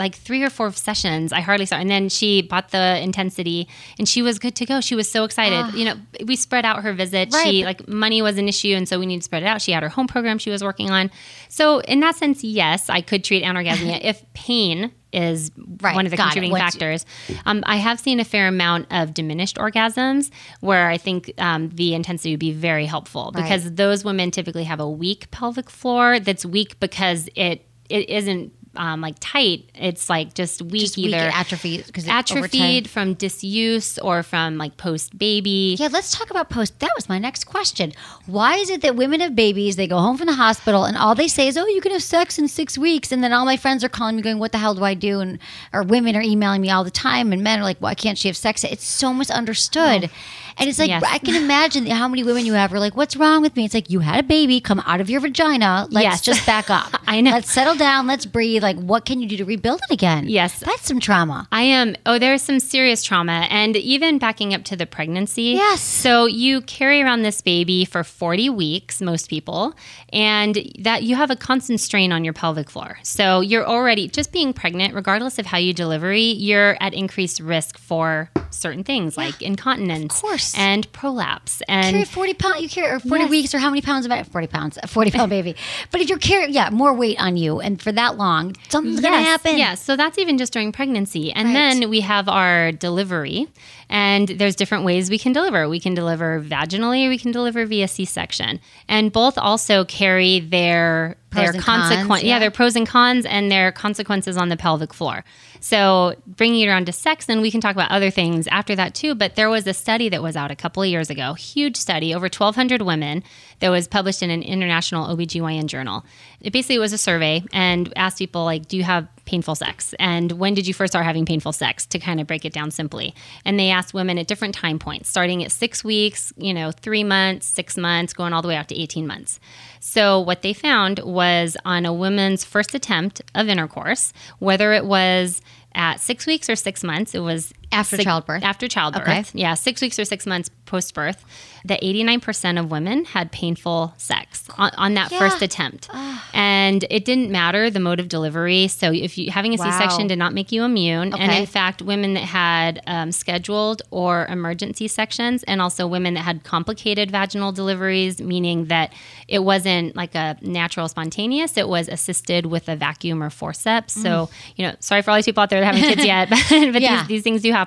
Speaker 3: like three or four sessions. I hardly saw. And then she bought the intensity and she was good to go. She was so excited. You know, we spread out her visit.
Speaker 1: Right,
Speaker 3: She like money was an issue. And so we need to spread it out. She had her home program she was working on. So in that sense, yes, I could treat anorgasmia *laughs* if pain is
Speaker 1: Right,
Speaker 3: one of the contributing factors. Um, I have seen a fair amount of diminished orgasms where I think um, the intensity would be very helpful
Speaker 1: Right.
Speaker 3: because those women typically have a weak pelvic floor that's weak because it it isn't um, like tight. It's like just weak
Speaker 1: Just weak
Speaker 3: either
Speaker 1: atrophy over time-
Speaker 3: atrophied from disuse or from like post baby.
Speaker 1: Yeah, let's talk about post. That was my next question. Why is it that women have babies, they go home from the hospital, and all they say is, "Oh, you can have sex in six weeks," and then all my friends are calling me, going, "What the hell do I do?" And or women are emailing me all the time, and men are like, "Why can't she have sex?" It's so misunderstood. And it's like
Speaker 3: Yes.
Speaker 1: I can imagine how many women you have are like, "What's wrong with me?" It's like you had a baby come out of your vagina. Let's
Speaker 3: Yes.
Speaker 1: just back up. *laughs*
Speaker 3: I know.
Speaker 1: Let's settle down. Let's breathe. Like, what can you do to rebuild it again?
Speaker 3: Yes.
Speaker 1: that's some trauma.
Speaker 3: I am. Oh, there's some serious trauma, and even backing up to the pregnancy.
Speaker 1: Yes.
Speaker 3: So you carry around this baby for 40 weeks, most people, and that you have a constant strain on your pelvic floor. So you're already just being pregnant, regardless of how you delivery, you're at increased risk for certain things like incontinence,
Speaker 1: Of course.
Speaker 3: And prolapse, and
Speaker 1: carry
Speaker 3: and
Speaker 1: 40 pounds you carry or 40
Speaker 3: Yes.
Speaker 1: weeks or how many pounds of it 40 pounds a 40 pound baby but if you're carrying yeah more weight on you and for that long something's gonna happen
Speaker 3: Yeah, so that's even just during pregnancy. And
Speaker 1: Right.
Speaker 3: then we have our delivery, and there's different ways we can deliver. We can deliver vaginally or we can deliver via C section. And both also carry their
Speaker 1: Pros
Speaker 3: their
Speaker 1: and cons,
Speaker 3: consequences.
Speaker 1: yeah.
Speaker 3: Yeah, their pros and cons and their consequences on the pelvic floor. So bringing it around to sex, then we can talk about other things after that too. But there was a study that was out a couple of years ago, huge study, over 1,200 women that was published in an international OBGYN journal. It basically was a survey and asked people like, do you have painful sex? And when did you first start having painful sex to kind of break it down simply? And they asked women at different time points, starting at six weeks, you know, three months, six months, going all the way out to 18 months. So what they found was on a woman's first attempt of intercourse, whether it was at six weeks or six months, it was
Speaker 1: After
Speaker 3: sig-
Speaker 1: childbirth.
Speaker 3: After childbirth,
Speaker 1: Okay.
Speaker 3: yeah, six weeks or six months post birth, that 89% of women had painful sex on, on that
Speaker 1: Yeah.
Speaker 3: first attempt. And it didn't matter the mode of delivery. So if you having a
Speaker 1: Wow.
Speaker 3: C-section did not make you immune, and in fact, women that had um, scheduled or emergency sections, and also women that had complicated vaginal deliveries, meaning that it wasn't like a natural spontaneous, it was assisted with a vacuum or forceps. So you know, sorry for all these people out there that haven't kids yet, *laughs* but, but
Speaker 1: Mm. Yeah.
Speaker 3: these, these things do happen.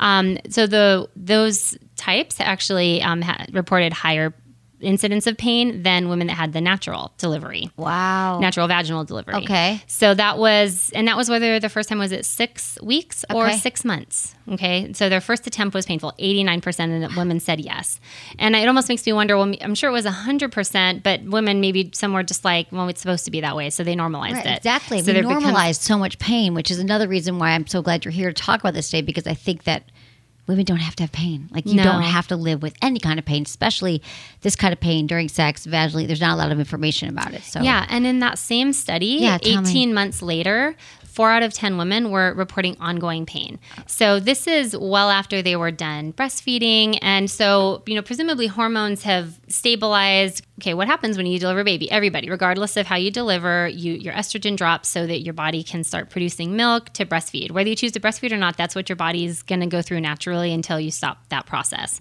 Speaker 3: Um, so the those types actually um, ha- reported higher incidence of pain than women that had the natural delivery
Speaker 1: wow
Speaker 3: natural vaginal delivery.
Speaker 1: Okay.
Speaker 3: So that was, and that was whether the first time was at six weeks or
Speaker 1: Okay.
Speaker 3: six months. Okay. So their first attempt was painful. 89% of women said yes. And it almost makes me wonder, well, I'm sure it was 100%, but women maybe some were just like, well, it's supposed to be that way. So they normalized
Speaker 1: Right,
Speaker 3: it.
Speaker 1: exactly.
Speaker 3: So
Speaker 1: we
Speaker 3: there becomes-
Speaker 1: normalized so much pain, which is another reason why I'm so glad you're here to talk about this today because I think that women don't have to have pain. Like you
Speaker 3: No.
Speaker 1: don't have to live with any kind of pain, especially this kind of pain during sex, vaginally. There's not a lot of information about it. So
Speaker 3: Yeah, and in that same study,
Speaker 1: Yeah, tell me.
Speaker 3: 18 months later, four out of 10 women were reporting ongoing pain. So this is well after they were done breastfeeding. And so, you know, presumably hormones have stabilized. Okay, what happens when you deliver a baby? Everybody, regardless of how you deliver, you, your estrogen drops so that your body can start producing milk to breastfeed. Whether you choose to breastfeed or not, that's what your body's going to go through naturally until you stop that process.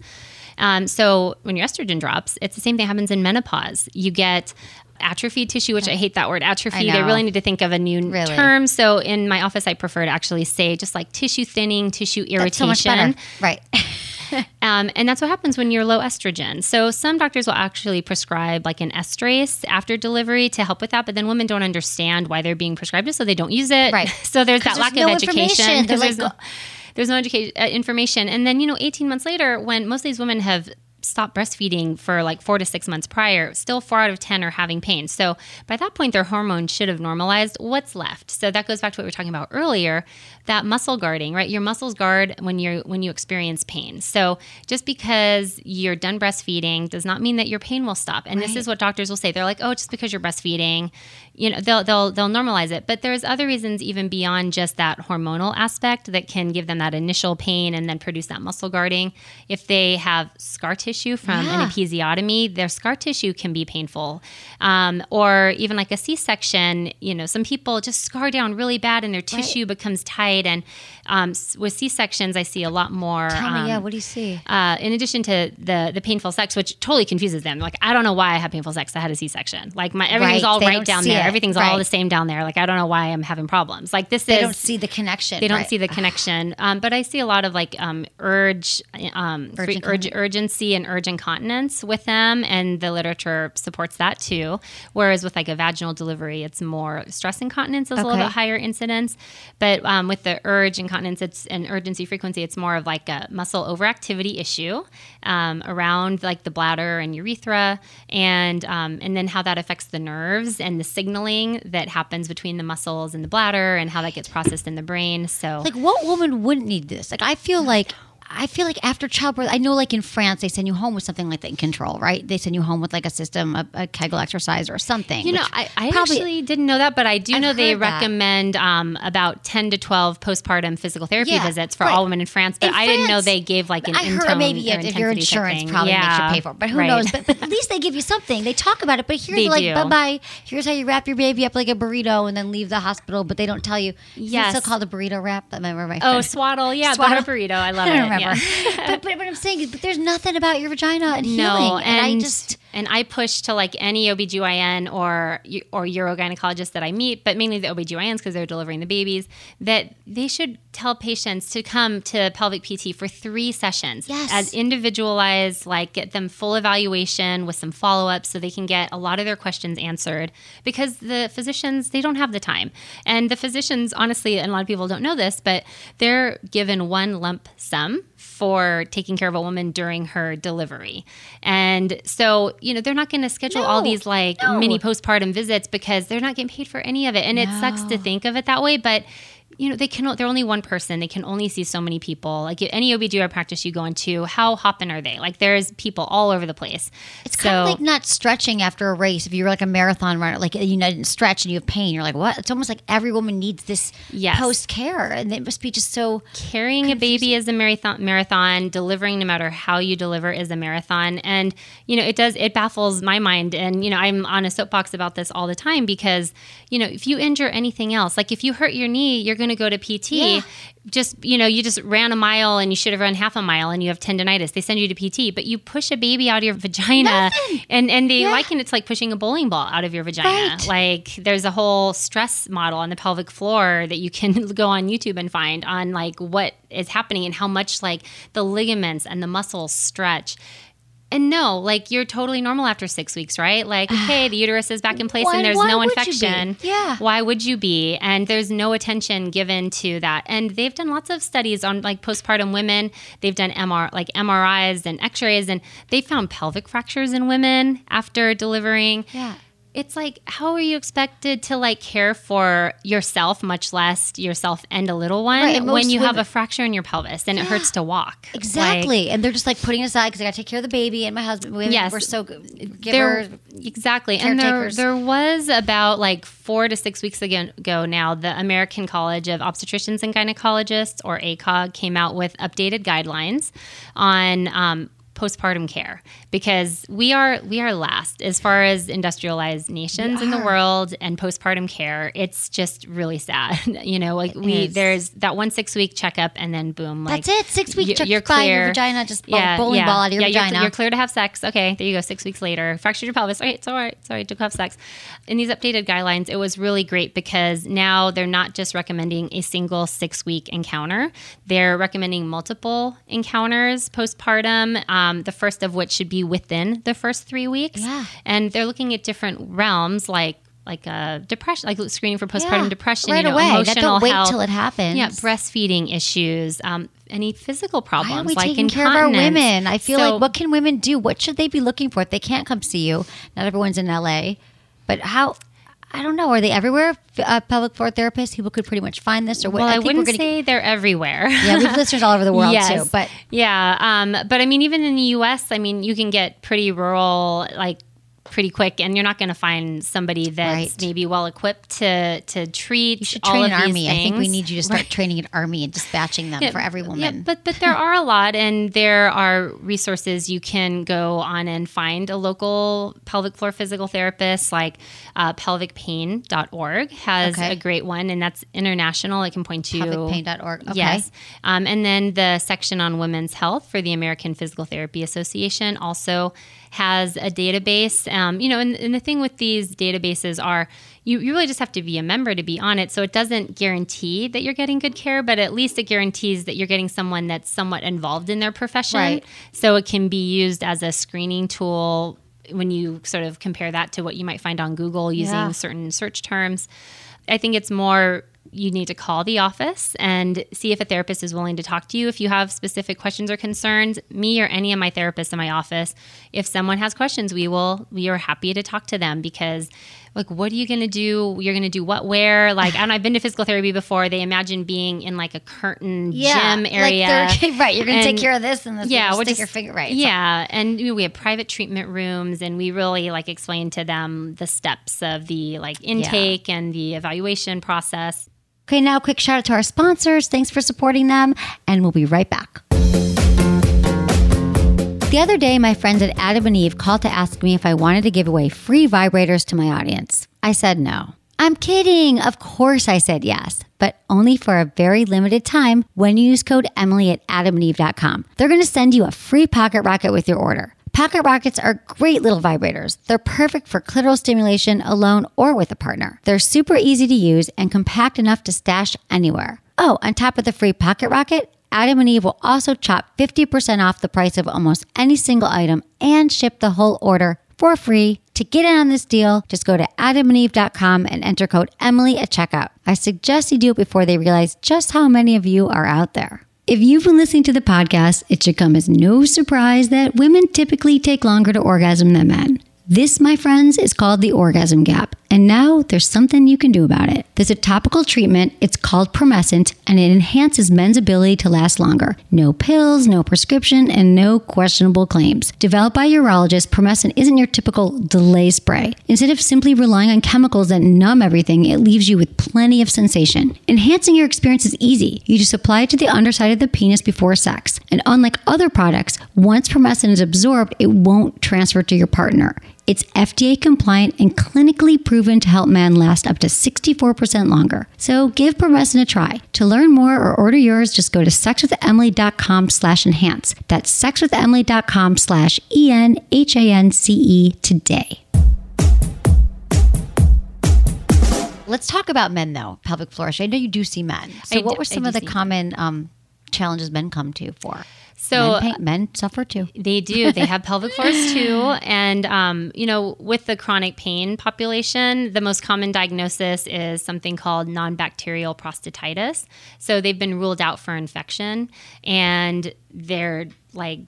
Speaker 3: Um, so when your estrogen drops, it's the same thing happens in menopause. You get atrophied tissue, which I hate that word atrophied. I, really need to think of a new
Speaker 1: Really?
Speaker 3: term. So in my office, I prefer to actually say just like tissue thinning, tissue
Speaker 1: That's so much
Speaker 3: irritation.
Speaker 1: better. Right. *laughs*
Speaker 3: Um, and that's what happens when you're low estrogen. So some doctors will actually prescribe like an estrace after delivery to help with that, but then women don't understand why they're being prescribed it, so they don't use it.
Speaker 1: Right. *laughs*
Speaker 3: So there's that lack
Speaker 1: there's
Speaker 3: of education there's
Speaker 1: like,
Speaker 3: no there's no education uh, information. And then you know, 18 months later, when most of these women have stopped breastfeeding for like four to six months prior, still four out of 10 are having pain. So by that point, their hormones should have normalized. What's left? So that goes back to what we were talking about earlier, that muscle guarding, right? Your muscles guard when you're when you experience pain. So just because you're done breastfeeding does not mean that your pain will stop. And this is what doctors will say. They're like, oh, just because you're breastfeeding, you know, they'll they'll they'll normalize it. But there's other reasons even beyond just that hormonal aspect that can give them that initial pain and then produce that muscle guarding. If they have scar tissue from
Speaker 1: Yeah.
Speaker 3: an episiotomy, their scar tissue can be painful. Um, or even like a C-section, you know, some people just scar down really bad and their tissue becomes tight. And um, with C-sections, I see a lot more.
Speaker 1: Tell
Speaker 3: um,
Speaker 1: me, yeah, what do you see?
Speaker 3: uh, in addition to the the painful sex, which totally confuses them. Like I don't know why I have painful sex. I had a C section. Like my everything's
Speaker 1: Right,
Speaker 3: all
Speaker 1: they
Speaker 3: right down
Speaker 1: see
Speaker 3: there. Everything's
Speaker 1: Right.
Speaker 3: all the same down there. Like I don't know why I'm having problems. Like this
Speaker 1: They
Speaker 3: is They
Speaker 1: don't see the connection.
Speaker 3: they don't
Speaker 1: right.
Speaker 3: see the *sighs* connection. Um, but I see a lot of like um, urge, um,
Speaker 1: Urge
Speaker 3: urge, urgency and urge incontinence with them, and the literature supports that too. Whereas with like a vaginal delivery, it's more stress incontinence is a little bit higher incidence. But um, with the urge incontinence, it's an urgency frequency. It's more of like a muscle overactivity issue um, around like the bladder and urethra, and um, and then how that affects the nerves and the signaling that happens between the muscles and the bladder, and how that gets processed in the brain. So
Speaker 1: Like, what woman wouldn't need this? Like, I feel like. I feel like after childbirth, I know like in France, they send you home with something like that in control, right? They send you home with like a system, a, a Kegel exercise or something.
Speaker 3: You know, I, I
Speaker 1: probably-
Speaker 3: actually didn't know that, but I do
Speaker 1: I've
Speaker 3: know they recommend um, about 10 to 12 postpartum physical therapy
Speaker 1: Yeah,
Speaker 3: visits for
Speaker 1: right.
Speaker 3: all women in France, but
Speaker 1: In
Speaker 3: I didn't know they gave like an
Speaker 1: I heard maybe yeah, if your insurance probably makes you pay for it, but who
Speaker 3: right.
Speaker 1: knows? But, but at *laughs* least they give you something. They talk about it, but here's
Speaker 3: They
Speaker 1: like
Speaker 3: do.
Speaker 1: bye bye. Here's how you wrap your baby up like a burrito and then leave the hospital. But they don't tell you. Is
Speaker 3: Yes.
Speaker 1: it still called a burrito wrap? I remember my
Speaker 3: Oh, swaddle. Yeah,
Speaker 1: Swaddle.
Speaker 3: burrito. I *laughs* love it. *laughs*
Speaker 1: but, but what I'm saying is, but there's nothing about your vagina and healing.
Speaker 3: No,
Speaker 1: and, I just
Speaker 3: and I push to like any OBGYN or or urogynecologist that I meet, but mainly the OBGYNs because they're delivering the babies, that they should tell patients to come to pelvic PT for three sessions.
Speaker 1: Yes.
Speaker 3: As individualized, like get them full evaluation with some follow-up so they can get a lot of their questions answered because the physicians they don't have the time. And the physicians honestly, and a lot of people don't know this, but they're given one lump sum for taking care of a woman during her delivery. And so, you know, they're not going to schedule all these like
Speaker 1: no.
Speaker 3: mini postpartum visits because they're not getting paid for any of it. And it sucks to think of it that way, but you know, they can they're only one person. They can only see so many people. Like any OBGYN practice you go into, how hopping are they? Like there's people all over the place.
Speaker 1: It's kind of like not stretching after a race. If you're like a marathon runner, like you know, didn't stretch and you have pain, you're like, what? It's almost like every woman needs this
Speaker 3: Yes.
Speaker 1: post care, and it must be just so.
Speaker 3: carrying a baby is a marathon marathon delivering no matter how you deliver is a marathon and you know it does it baffles my mind and you know i'm on a soapbox about this all the time because you know if you injure anything else like if you hurt your knee you're going to go to pt
Speaker 1: Yeah.
Speaker 3: just you know you just ran a mile and you should have run half a mile and you have tendonitis they send you to pt but you push a baby out of your vagina
Speaker 1: Nothing.
Speaker 3: and and they
Speaker 1: Yeah.
Speaker 3: liken it to like pushing a bowling ball out of your vagina
Speaker 1: Right.
Speaker 3: like there's a whole stress model on the pelvic floor that you can *laughs* go on YouTube and find on like what is happening and how much like the ligaments and the muscles stretch. And no, like you're totally normal after six weeks, right? Like, *sighs* okay, the uterus is back in place
Speaker 1: Why-
Speaker 3: and there's no
Speaker 1: would you be?
Speaker 3: infection.
Speaker 1: Yeah.
Speaker 3: Why would you be? And there's no attention given to that. And they've done lots of studies on like postpartum women. They've done MR like MRIs and X-rays, and they found pelvic fractures in women after delivering
Speaker 1: Yeah.
Speaker 3: It's like how are you expected to like care for yourself much less yourself and a little one
Speaker 1: Right,
Speaker 3: when you have a fracture in your pelvis and it hurts to walk Like,
Speaker 1: Exactly. and they're just like putting it aside because I got to take care of the baby and my husband. We,
Speaker 3: Yes.
Speaker 1: We're so good.
Speaker 3: there, exactly and there, there was about like four to six weeks ago, ago now the american college of obstetricians and gynecologists or acog came out with updated guidelines on um, postpartum care because we are we are last as far as industrialized nations in the world and postpartum care it's just really sad *laughs* you know like we
Speaker 1: is.
Speaker 3: there's that one six week checkup and then boom like
Speaker 1: That's it. Six Check
Speaker 3: you're
Speaker 1: by your vagina. Just yeah, bowling ball out of your
Speaker 3: yeah, you're-
Speaker 1: vagina.
Speaker 3: You're, clear to have sex. Okay, there you go. Six weeks later, fractured your pelvis. Okay, it's all right. Sorry, to have sex. In these updated guidelines, it was really great because now they're not just recommending a single six week encounter. They're recommending multiple encounters postpartum. Um, the first of which should be within the first three weeks.
Speaker 1: Yeah.
Speaker 3: and they're looking at different realms like. Like uh, depression, like screening for postpartum
Speaker 1: Yeah,
Speaker 3: depression,
Speaker 1: right
Speaker 3: you know,
Speaker 1: away. That
Speaker 3: emotional
Speaker 1: don't wait
Speaker 3: health.
Speaker 1: till it happens.
Speaker 3: Yeah, breastfeeding issues, um, any physical problems
Speaker 1: Why are we
Speaker 3: like
Speaker 1: taking care of our women? I feel
Speaker 3: So-
Speaker 1: like what can women do? What should they be looking for if they can't come see you? Not everyone's in LA, but how? I don't know. Are they everywhere? Uh, pelvic floor therapists. People could pretty much find this, or what?
Speaker 3: Well, I,
Speaker 1: think we're
Speaker 3: wouldn't
Speaker 1: gonna-
Speaker 3: say they're everywhere.
Speaker 1: Yeah, we have *laughs* listeners all over the world too. But
Speaker 3: yeah, um, but I mean, even in the U.S., I mean, you can get pretty rural, like pretty quick, and you're not going to find somebody that's
Speaker 1: Right.
Speaker 3: maybe well equipped to to treat.
Speaker 1: you should
Speaker 3: all
Speaker 1: train
Speaker 3: of
Speaker 1: an
Speaker 3: these
Speaker 1: army. I think we need you to start training an army and dispatching them for every woman.
Speaker 3: Yeah, but but there are a lot, and there are resources you can go on and find a local pelvic floor physical therapist, like uh, pelvicpain.org has
Speaker 1: Okay.
Speaker 3: a great one, and that's international. It can point to
Speaker 1: Pelvicpain.org. Okay.
Speaker 3: Yes, um, and then the section on women's health for the American Physical Therapy Association also has a database. Um, you know, and, and the thing with these databases are you, you really just have to be a member to be on it. So it doesn't guarantee that you're getting good care, but at least it guarantees that you're getting someone that's somewhat involved in their profession.
Speaker 1: Right.
Speaker 3: So it can be used as a screening tool when you sort of compare that to what you might find on Google using
Speaker 1: Yeah.
Speaker 3: certain search terms. I think it's more you need to call the office and see if a therapist is willing to talk to you if you have specific questions or concerns. Me or any of my therapists in my office, if someone has questions, we will we are happy to talk to them because like what are you going to do? You're going to do what where? Like and I've been to physical therapy before. They imagine being in like a curtain
Speaker 1: yeah,
Speaker 3: gym area.
Speaker 1: they're- *laughs* right. You're going to take care of this and this.
Speaker 3: yeah,
Speaker 1: just stick
Speaker 3: just
Speaker 1: your finger right.
Speaker 3: Yeah, and we have private treatment rooms, and we really like explain to them the steps of the like intake and the evaluation process.
Speaker 1: Okay, now quick shout out to our sponsors. Thanks for supporting them, and we'll be right back. The other day, my friends at Adam and Eve called to ask me if I wanted to give away free vibrators to my audience. I said no. I'm kidding. Of course, I said yes, but only for a very limited time when you use code Emily at adamandeve.com. They're going to send you a free pocket rocket with your order. Pocket rockets are great little vibrators. They're perfect for clitoral stimulation alone or with a partner. They're super easy to use and compact enough to stash anywhere. Oh, on top of the free pocket rocket, Adam and Eve will also chop 50% off the price of almost any single item and ship the whole order for free. To get in on this deal, just go to adamandeve.com and enter code Emily at checkout. I suggest you do it before they realize just how many of you are out there. If you've been listening to the podcast, it should come as no surprise that women typically take longer to orgasm than men. This, my friends, is called the orgasm gap. And now there's something you can do about it. There's a topical treatment, it's called Promescent, and it enhances men's ability to last longer. No pills, no prescription, and no questionable claims. Developed by urologists, Promescent isn't your typical delay spray. Instead of simply relying on chemicals that numb everything, it leaves you with plenty of sensation. Enhancing your experience is easy. You just apply it to the underside of the penis before sex. And unlike other products, once Promescent is absorbed, it won't transfer to your partner. It's FDA compliant and clinically proven to help men last up to 64% longer. So give Promescent a try. To learn more or order yours, just go to sexwithemily.com slash enhance. That's sexwithemily.com slash E-N-H-A-N-C-E today. Let's talk about men though, pelvic floor. I know you do see men. So
Speaker 3: I
Speaker 1: what
Speaker 3: do-
Speaker 1: were some of the common um, challenges men come to for?
Speaker 3: So
Speaker 1: men, pain- men suffer too.
Speaker 3: They do. They have pelvic floors *laughs* too. And, um, you know, with the chronic pain population, the most common diagnosis is something called non bacterial prostatitis. So they've been ruled out for infection and they're like,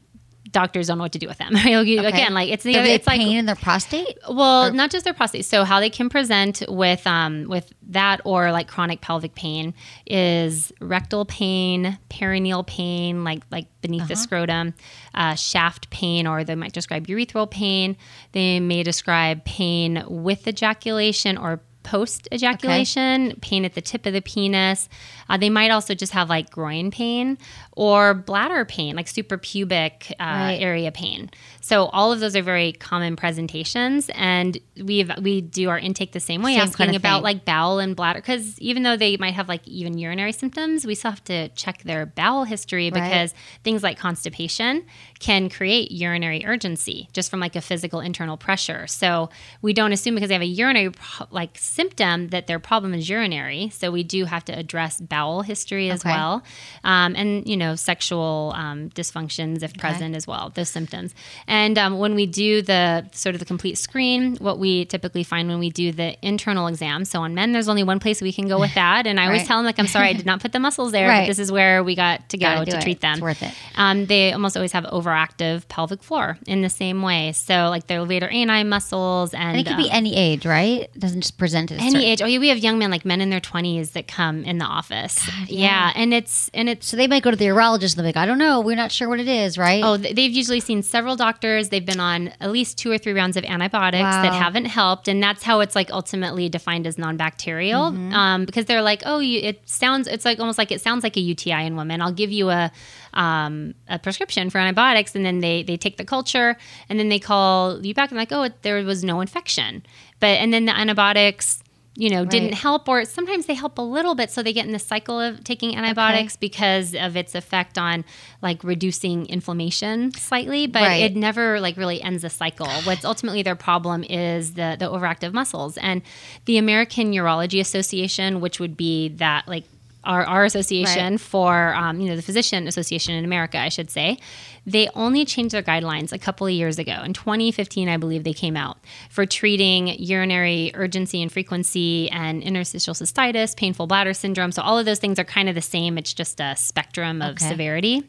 Speaker 3: doctors don't know what to do with them. *laughs* Again, like it's
Speaker 1: Do they
Speaker 3: it's like
Speaker 1: pain in their prostate.
Speaker 3: well, not just their prostate. So how they can present with um, with that or like chronic pelvic pain is rectal pain, perineal pain, like like beneath the scrotum, uh, shaft pain, or they might describe urethral pain. They may describe pain with ejaculation or post ejaculation, pain at the tip of the penis. Uh, they might also just have like groin pain or bladder pain, like suprapubic uh,
Speaker 1: Right.
Speaker 3: area pain. So all of those are very common presentations, and we we do our intake the same way,
Speaker 1: Same
Speaker 3: asking
Speaker 1: kind of
Speaker 3: about
Speaker 1: thing.
Speaker 3: like bowel and bladder, because even though they might have like even urinary symptoms, we still have to check their bowel history
Speaker 1: Right.
Speaker 3: because things like constipation can create urinary urgency just from like a physical internal pressure. So we don't assume because they have a urinary like symptom that their problem is urinary. So we do have to address bowel history as
Speaker 1: Okay.
Speaker 3: well, um, and you know sexual um, dysfunctions if present as well, those symptoms. And um, when we do the sort of the complete screen, what we typically find when we do the internal exam. So on men, there's only one place we can go with *laughs* that, and I always tell them like, I'm sorry, I did not put the muscles there.
Speaker 1: Right.
Speaker 3: But this is where we got to go
Speaker 1: Gotta it.
Speaker 3: treat them.
Speaker 1: It's worth it.
Speaker 3: Um, they almost always have overactive pelvic floor in the same way. So like their levator ani muscles and,
Speaker 1: And it could be
Speaker 3: um,
Speaker 1: any age, right? It doesn't just present at
Speaker 3: any
Speaker 1: certain-
Speaker 3: age. Oh yeah, we have young men like men in their twenties that come in the office. Yeah. and it's and it's
Speaker 1: So they might go to the urologist and they're like, I don't know, we're not sure what it is, right?
Speaker 3: Oh, they've usually seen several doctors. They've been on at least two or three rounds of antibiotics that haven't helped, and that's how it's like ultimately defined as non-bacterial.
Speaker 1: Mm-hmm.
Speaker 3: Um, because they're like, oh, you, it sounds, it's like almost like it sounds like a UTI in women. I'll give you a um, a prescription for antibiotics, and then they they take the culture, and then they call you back and like, oh, it, there was no infection, but and then the antibiotics. You know, didn't help, or sometimes they help a little bit, so they get in the cycle of taking antibiotics because of its effect on like reducing inflammation slightly, but
Speaker 1: Right.
Speaker 3: it never like really ends the cycle. What's ultimately their problem is the the overactive muscles. And the American Urology Association, which would be that like our, our association
Speaker 1: Right.
Speaker 3: for um, you know the physician association in America, I should say, they only changed their guidelines a couple of years ago. In 2015, I believe they came out for treating urinary urgency and frequency and interstitial cystitis, painful bladder syndrome. So all of those things are kind of the same. It's just a spectrum of
Speaker 1: Okay.
Speaker 3: severity,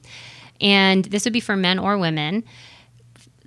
Speaker 3: and this would be for men or women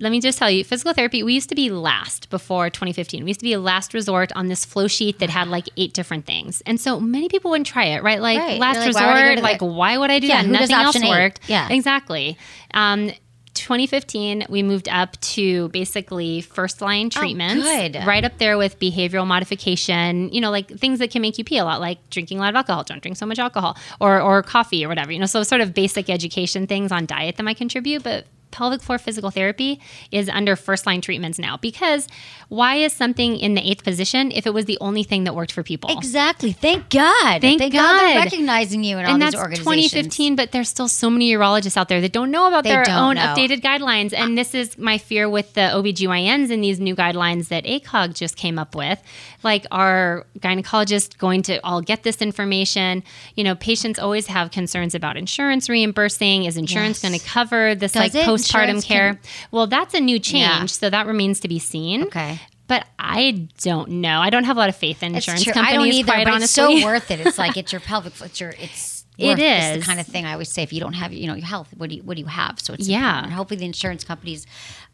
Speaker 3: let me just tell you, physical therapy, we used to be last before 2015. We used to be a last resort on this flow sheet that had like eight different things. And so many people wouldn't try it, right? Like
Speaker 1: Right.
Speaker 3: last
Speaker 1: like, why would I go
Speaker 3: resort,
Speaker 1: to
Speaker 3: like
Speaker 1: that?
Speaker 3: why would I do
Speaker 1: Yeah,
Speaker 3: that? Nothing else
Speaker 1: eight?
Speaker 3: worked.
Speaker 1: Yeah.
Speaker 3: Exactly. Um, 2015, we moved up to basically first line treatments.
Speaker 1: Oh.
Speaker 3: Right up there with behavioral modification, you know, like things that can make you pee a lot, like drinking a lot of alcohol, don't drink so much alcohol, or, or coffee or whatever, you know, so sort of basic education things on diet that might contribute. But pelvic floor physical therapy is under first line treatments now because why is something in the eighth position if it was the only thing that worked for people?
Speaker 1: Exactly. Thank God.
Speaker 3: Thank
Speaker 1: God.
Speaker 3: God.
Speaker 1: they're recognizing you all
Speaker 3: and
Speaker 1: these
Speaker 3: that's
Speaker 1: organizations.
Speaker 3: 2015, but there's still so many urologists out there that don't know about
Speaker 1: They
Speaker 3: their own
Speaker 1: know.
Speaker 3: updated guidelines. And this is my fear with the OBGYNs and these new guidelines that ACOG just came up with. Like, are gynecologists going to all get this information? You know, patients always have concerns about insurance reimbursing. Is insurance
Speaker 1: Yes.
Speaker 3: going to cover this
Speaker 1: Does
Speaker 3: like
Speaker 1: it?
Speaker 3: Postpartum care?
Speaker 1: can-
Speaker 3: well, that's a new change.
Speaker 1: Yeah.
Speaker 3: So that remains to be seen.
Speaker 1: Okay.
Speaker 3: But I don't know. I don't have a lot of faith in insurance companies.
Speaker 1: I don't either,
Speaker 3: quite
Speaker 1: but
Speaker 3: honestly.
Speaker 1: it's so worth it. It's like it's *laughs* your pelvic. It's your. It's. It's
Speaker 3: is.
Speaker 1: the kind of thing I always say. If you don't have, you know, your health, what do you what do you have? So it's
Speaker 3: Yeah.
Speaker 1: important. Hopefully, the insurance companies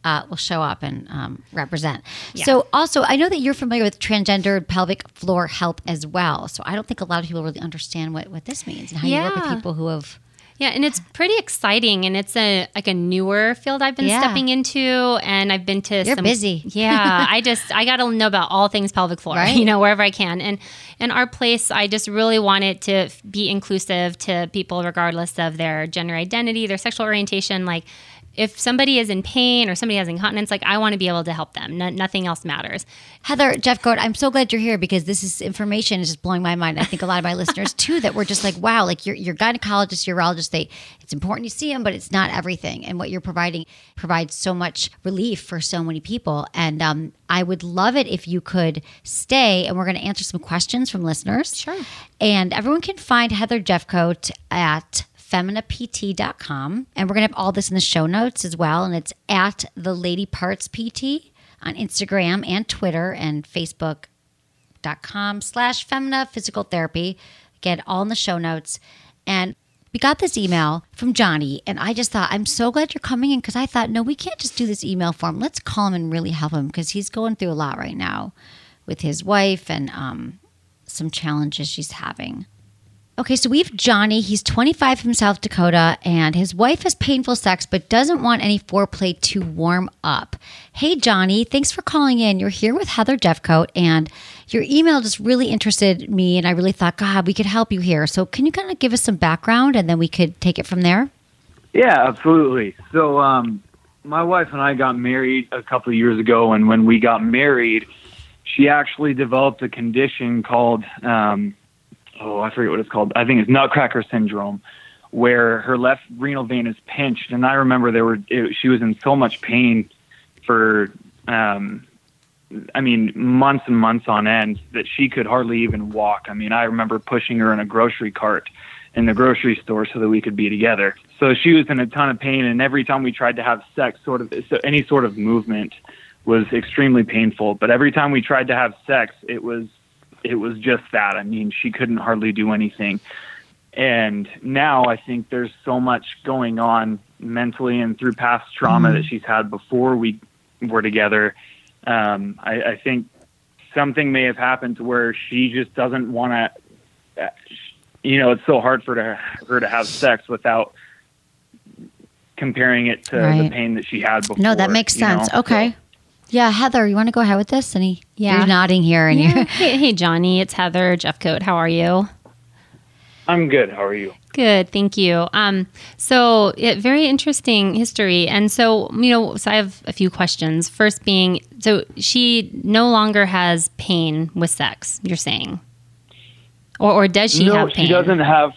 Speaker 1: uh, will show up and um, represent. So, also, I know that you're familiar with transgender pelvic floor help as well. So, I don't think a lot of people really understand what what this means and how you work with people who have.
Speaker 3: Yeah, and it's pretty exciting, and it's a like a newer field I've been
Speaker 1: Yeah.
Speaker 3: stepping into, and I've been to.
Speaker 1: You're
Speaker 3: some,
Speaker 1: busy. *laughs*
Speaker 3: Yeah, I just I got to know about all things pelvic floor, *laughs*
Speaker 1: Right.
Speaker 3: you know, wherever I can, and and our place, I just really want it to be inclusive to people regardless of their gender identity, their sexual orientation, like. If somebody is in pain or somebody has incontinence, like I want to be able to help them. No, nothing else matters.
Speaker 1: Heather Jeffcoat, I'm so glad you're here because this is information is just blowing my mind. I think a lot of my listeners too that we're just like, wow, like your your gynecologist, urologist, they it's important you see them, but it's not everything. And what you're providing provides so much relief for so many people. And um, I would love it if you could stay and we're going to answer some questions from listeners.
Speaker 3: Sure.
Speaker 1: And everyone can find Heather Jeffcoat at feminapt.com. And we're going to have all this in the show notes as well. And it's at the Lady Parts PT on Instagram and Twitter and Facebook.com slash Femina Physical Therapy. Get all in the show notes. And we got this email from Johnny, and I just thought, I'm so glad you're coming in because I thought, no, we can't just do this email for him. Let's call him and really help him because he's going through a lot right now with his wife and um, some challenges she's having. Okay, so we have Johnny. He's 25 from South Dakota, and his wife has painful sex but doesn't want any foreplay to warm up. Hey, Johnny, thanks for calling in. You're here with Heather Jeffcoat, and your email just really interested me, and I really thought, God, we could help you here. So, can you kind of give us some background, and then we could take it from there?
Speaker 4: Yeah, absolutely. So, um, my wife and I got married a couple of years ago, and when we got married, she actually developed a condition called um, oh, I forget what it's called. I think it's Nutcracker syndrome, where her left renal vein is pinched. And I remember there were it, she was in so much pain for, um, I mean, months and months on end that she could hardly even walk. I mean, I remember pushing her in a grocery cart in the grocery store so that we could be together. So she was in a ton of pain, and every time we tried to have sex, sort of so any sort of movement was extremely painful. But every time we tried to have sex, it was it was just that. I mean, she couldn't hardly do anything. And now I think there's so much going on mentally and through past trauma mm that she's had before we were together. Um, I, I think something may have happened to where she just doesn't want to. You know, it's so hard for her, her to have sex without comparing it to right. the pain that she had before.
Speaker 1: No, that makes sense. Know? Okay. So, yeah, Heather, you want to go ahead with this? And he, yeah. you're nodding here. And
Speaker 3: yeah.
Speaker 1: you're *laughs*
Speaker 3: hey, hey, Johnny, it's Heather Jeffcoat. How are you?
Speaker 4: I'm good. How are you?
Speaker 3: Good, thank you. Um, so, it, very interesting history, and so you know, so I have a few questions. First, being, so she no longer has pain with sex. You're saying, or, or does she
Speaker 4: no,
Speaker 3: have pain?
Speaker 4: she doesn't have.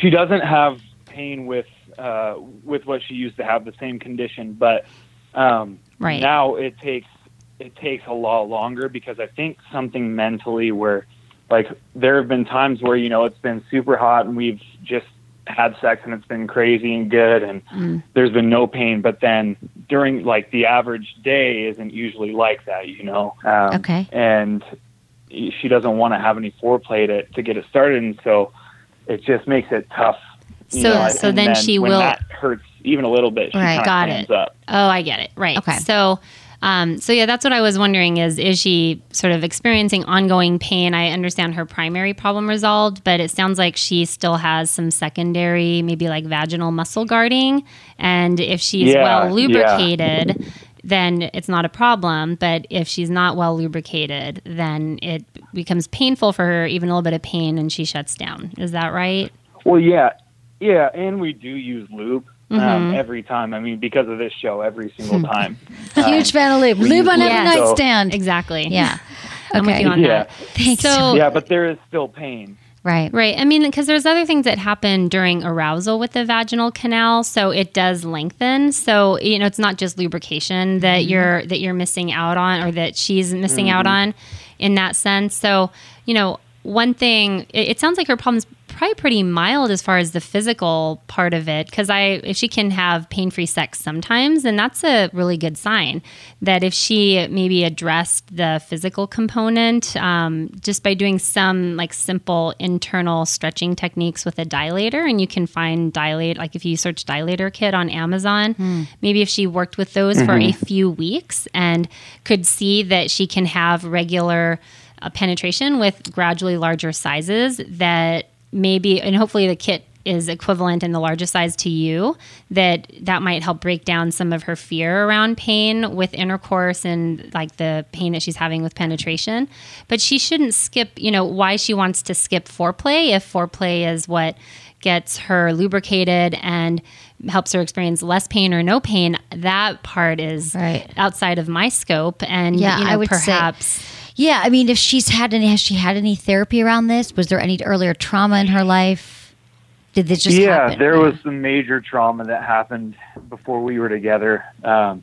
Speaker 4: She doesn't have pain with uh, with what she used to have, the same condition, but um,
Speaker 3: Right.
Speaker 4: Now it takes it takes a lot longer because I think something mentally where like there have been times where you know it's been super hot and we've just had sex and it's been crazy and good and mm. there's been no pain but then during like the average day isn't usually like that you know
Speaker 1: um, okay
Speaker 4: and she doesn't want to have any foreplay to, to get it started and so it just makes it tough
Speaker 3: so know, so then, then, she will
Speaker 4: that hurts even a little bit.
Speaker 3: right, got it. Up. Oh, I get it. Right. Okay. So. Um, so yeah, that's what I was wondering is is she sort of experiencing ongoing pain? I understand her primary problem resolved, but it sounds like she still has some secondary, maybe like vaginal muscle guarding. And if she's yeah, well lubricated, yeah. then it's not a problem. But if she's not well lubricated, then it becomes painful for her, even a little bit of pain, and she shuts down. Is that right?
Speaker 4: Well, yeah, yeah, and we do use lube um, mm-hmm. every time. I mean, because of this show, every single hmm. time. *laughs*
Speaker 1: Um, Huge fan of lube. Lube on every nightstand.
Speaker 3: Exactly.
Speaker 1: Yeah.
Speaker 3: I'm okay. with you on
Speaker 4: yeah.
Speaker 3: that.
Speaker 1: Thanks.
Speaker 3: So,
Speaker 4: yeah, but there is still pain.
Speaker 1: Right.
Speaker 3: Right. I mean, because there's other things that happen during arousal with the vaginal canal, so it does lengthen. So you know, it's not just lubrication that mm-hmm. you're that you're missing out on, or that she's missing mm-hmm. out on, in that sense. So you know, one thing it, it sounds like her problem's probably pretty mild as far as the physical part of it because i if she can have pain-free sex sometimes then that's a really good sign that if she maybe addressed the physical component um, just by doing some like simple internal stretching techniques with a dilator and you can find dilate like if you search dilator kit on amazon mm. maybe if she worked with those mm-hmm. for a few weeks and could see that she can have regular uh, penetration with gradually larger sizes that maybe and hopefully the kit is equivalent in the largest size to you that that might help break down some of her fear around pain with intercourse and like the pain that she's having with penetration but she shouldn't skip you know why she wants to skip foreplay if foreplay is what gets her lubricated and helps her experience less pain or no pain that part is
Speaker 1: right.
Speaker 3: outside of my scope and yeah, you know, I would perhaps say-
Speaker 1: yeah, I mean, if she's had any, has she had any therapy around this? Was there any earlier trauma in her life? Did this just
Speaker 4: yeah,
Speaker 1: happen?
Speaker 4: there was some major trauma that happened before we were together, um,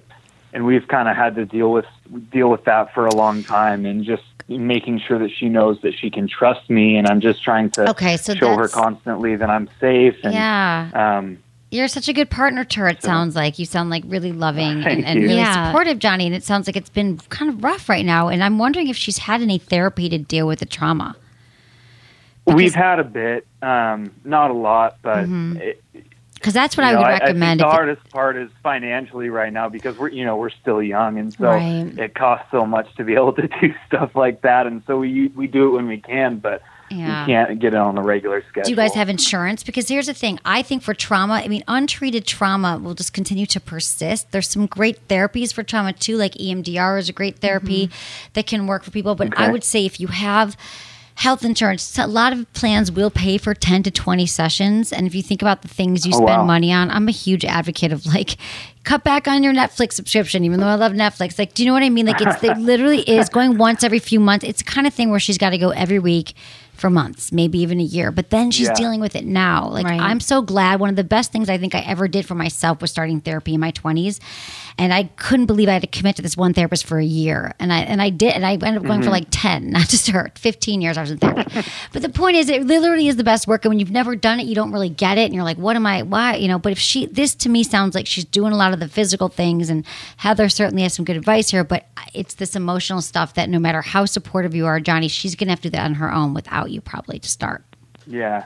Speaker 4: and we've kind of had to deal with deal with that for a long time, and just making sure that she knows that she can trust me, and I'm just trying to
Speaker 1: okay, so
Speaker 4: show her constantly that I'm safe. And,
Speaker 1: yeah.
Speaker 4: Um,
Speaker 1: you're such a good partner to her. It sounds like you sound like really loving and, and really yeah. supportive, Johnny. And it sounds like it's been kind of rough right now. And I'm wondering if she's had any therapy to deal with the trauma.
Speaker 4: Because, We've had a bit, Um, not a lot, but it,
Speaker 1: Because that's what
Speaker 4: you
Speaker 1: I
Speaker 4: know,
Speaker 1: would
Speaker 4: I, I
Speaker 1: recommend.
Speaker 4: think the
Speaker 1: it-
Speaker 4: hardest part is financially right now because we're you know we're still young and so
Speaker 1: Right.
Speaker 4: it costs so much to be able to *laughs* do stuff like that and so we we do it when we can but
Speaker 1: Yeah.
Speaker 4: we can't get it on a regular schedule.
Speaker 1: Do you guys have insurance? Because here's the thing. I think for trauma, I mean, untreated trauma will just continue to persist. There's some great therapies for trauma too, like EMDR is a great therapy mm-hmm. that can work for people. But I would say if you have health insurance, a lot of plans will pay for 10 to 20 sessions. And if you think about the things you
Speaker 5: Oh,
Speaker 1: spend
Speaker 5: wow.
Speaker 1: money on, I'm a huge advocate of like, cut back on your Netflix subscription, even though I love Netflix. Like, do you know what I mean? Like, it's, it *laughs* literally is going once every few months. It's the kind of thing where she's got to go every week for months, maybe even a year. But then she's
Speaker 5: Yeah.
Speaker 1: dealing with it now. Like
Speaker 5: Right.
Speaker 1: I'm so glad. One of the best things I think I ever did for myself was starting therapy in my 20s, and I couldn't believe I had to commit to this one therapist for a year, and I and I did, and I ended up going for
Speaker 5: Mhm.
Speaker 1: like 10, *laughs* not just her, 15 years I was in therapy. *laughs* but the point is, it literally is the best work, and when you've never done it, you don't really get it, and you're like, what am I? Why? You know. But if she, this to me sounds like she's doing a lot of the physical things, and Heather certainly has some good advice here, but it's this emotional stuff that no matter how supportive you are, Johnny, she's gonna have to do that on her own without you probably to start.
Speaker 4: Yeah.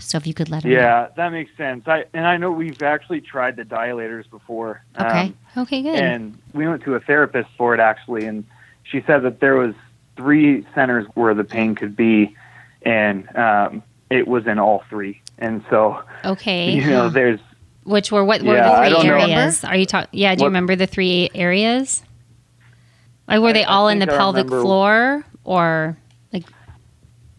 Speaker 1: So if you could let her know.
Speaker 4: Yeah, that makes sense. I and I know we've actually tried the dilators before.
Speaker 1: Okay.
Speaker 4: Um,
Speaker 3: Okay, good.
Speaker 4: and we went to a therapist for it actually, and she said that there was three centers where the pain could be, and um, it was in all three. And so,
Speaker 3: Okay.
Speaker 4: you know, there's
Speaker 3: Which were what were
Speaker 4: Yeah, I
Speaker 3: the three
Speaker 4: know.
Speaker 3: areas? Are you talking? Yeah, do you remember the three areas? Like were they all in the
Speaker 4: I
Speaker 3: pelvic floor or?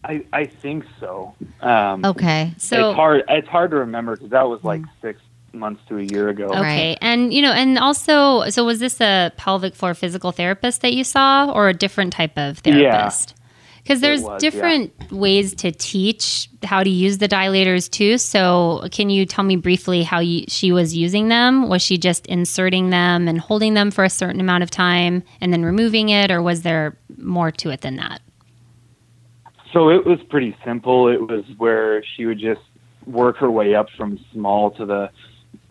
Speaker 4: I I think so. Um,
Speaker 1: Okay.
Speaker 3: So-
Speaker 4: it's hard. It's hard to remember because that was like six months to a year ago.
Speaker 3: Okay, and you know, and also, so was this a pelvic floor physical therapist that you saw, or a different type of therapist? Because
Speaker 4: It
Speaker 3: there's
Speaker 4: was, yeah.
Speaker 3: different ways to teach how to use the dilators too. So, can you tell me briefly how you, she was using them? Was she just inserting them and holding them for a certain amount of time and then removing it, or was there more to it than that?
Speaker 4: So it was pretty simple. It was where she would just work her way up from small to the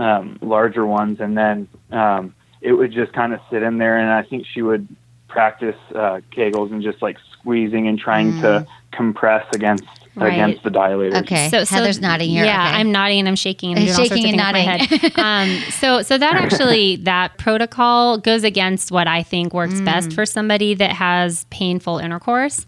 Speaker 4: um, larger ones, and then um, it would just kind of sit in there. And I think she would practice uh, Kegels and just like squeezing and trying to compress against
Speaker 3: Right.
Speaker 4: against the dilators.
Speaker 1: Okay. So Heather's nodding here.
Speaker 3: Yeah,
Speaker 1: Okay.
Speaker 3: I'm nodding and I'm shaking and
Speaker 1: Uh,
Speaker 3: doing all sorts
Speaker 1: shaking
Speaker 3: of
Speaker 1: and
Speaker 3: things with my head. *laughs* um, so, so that actually that protocol goes against what I think works
Speaker 1: Mm.
Speaker 3: best for somebody that has painful intercourse.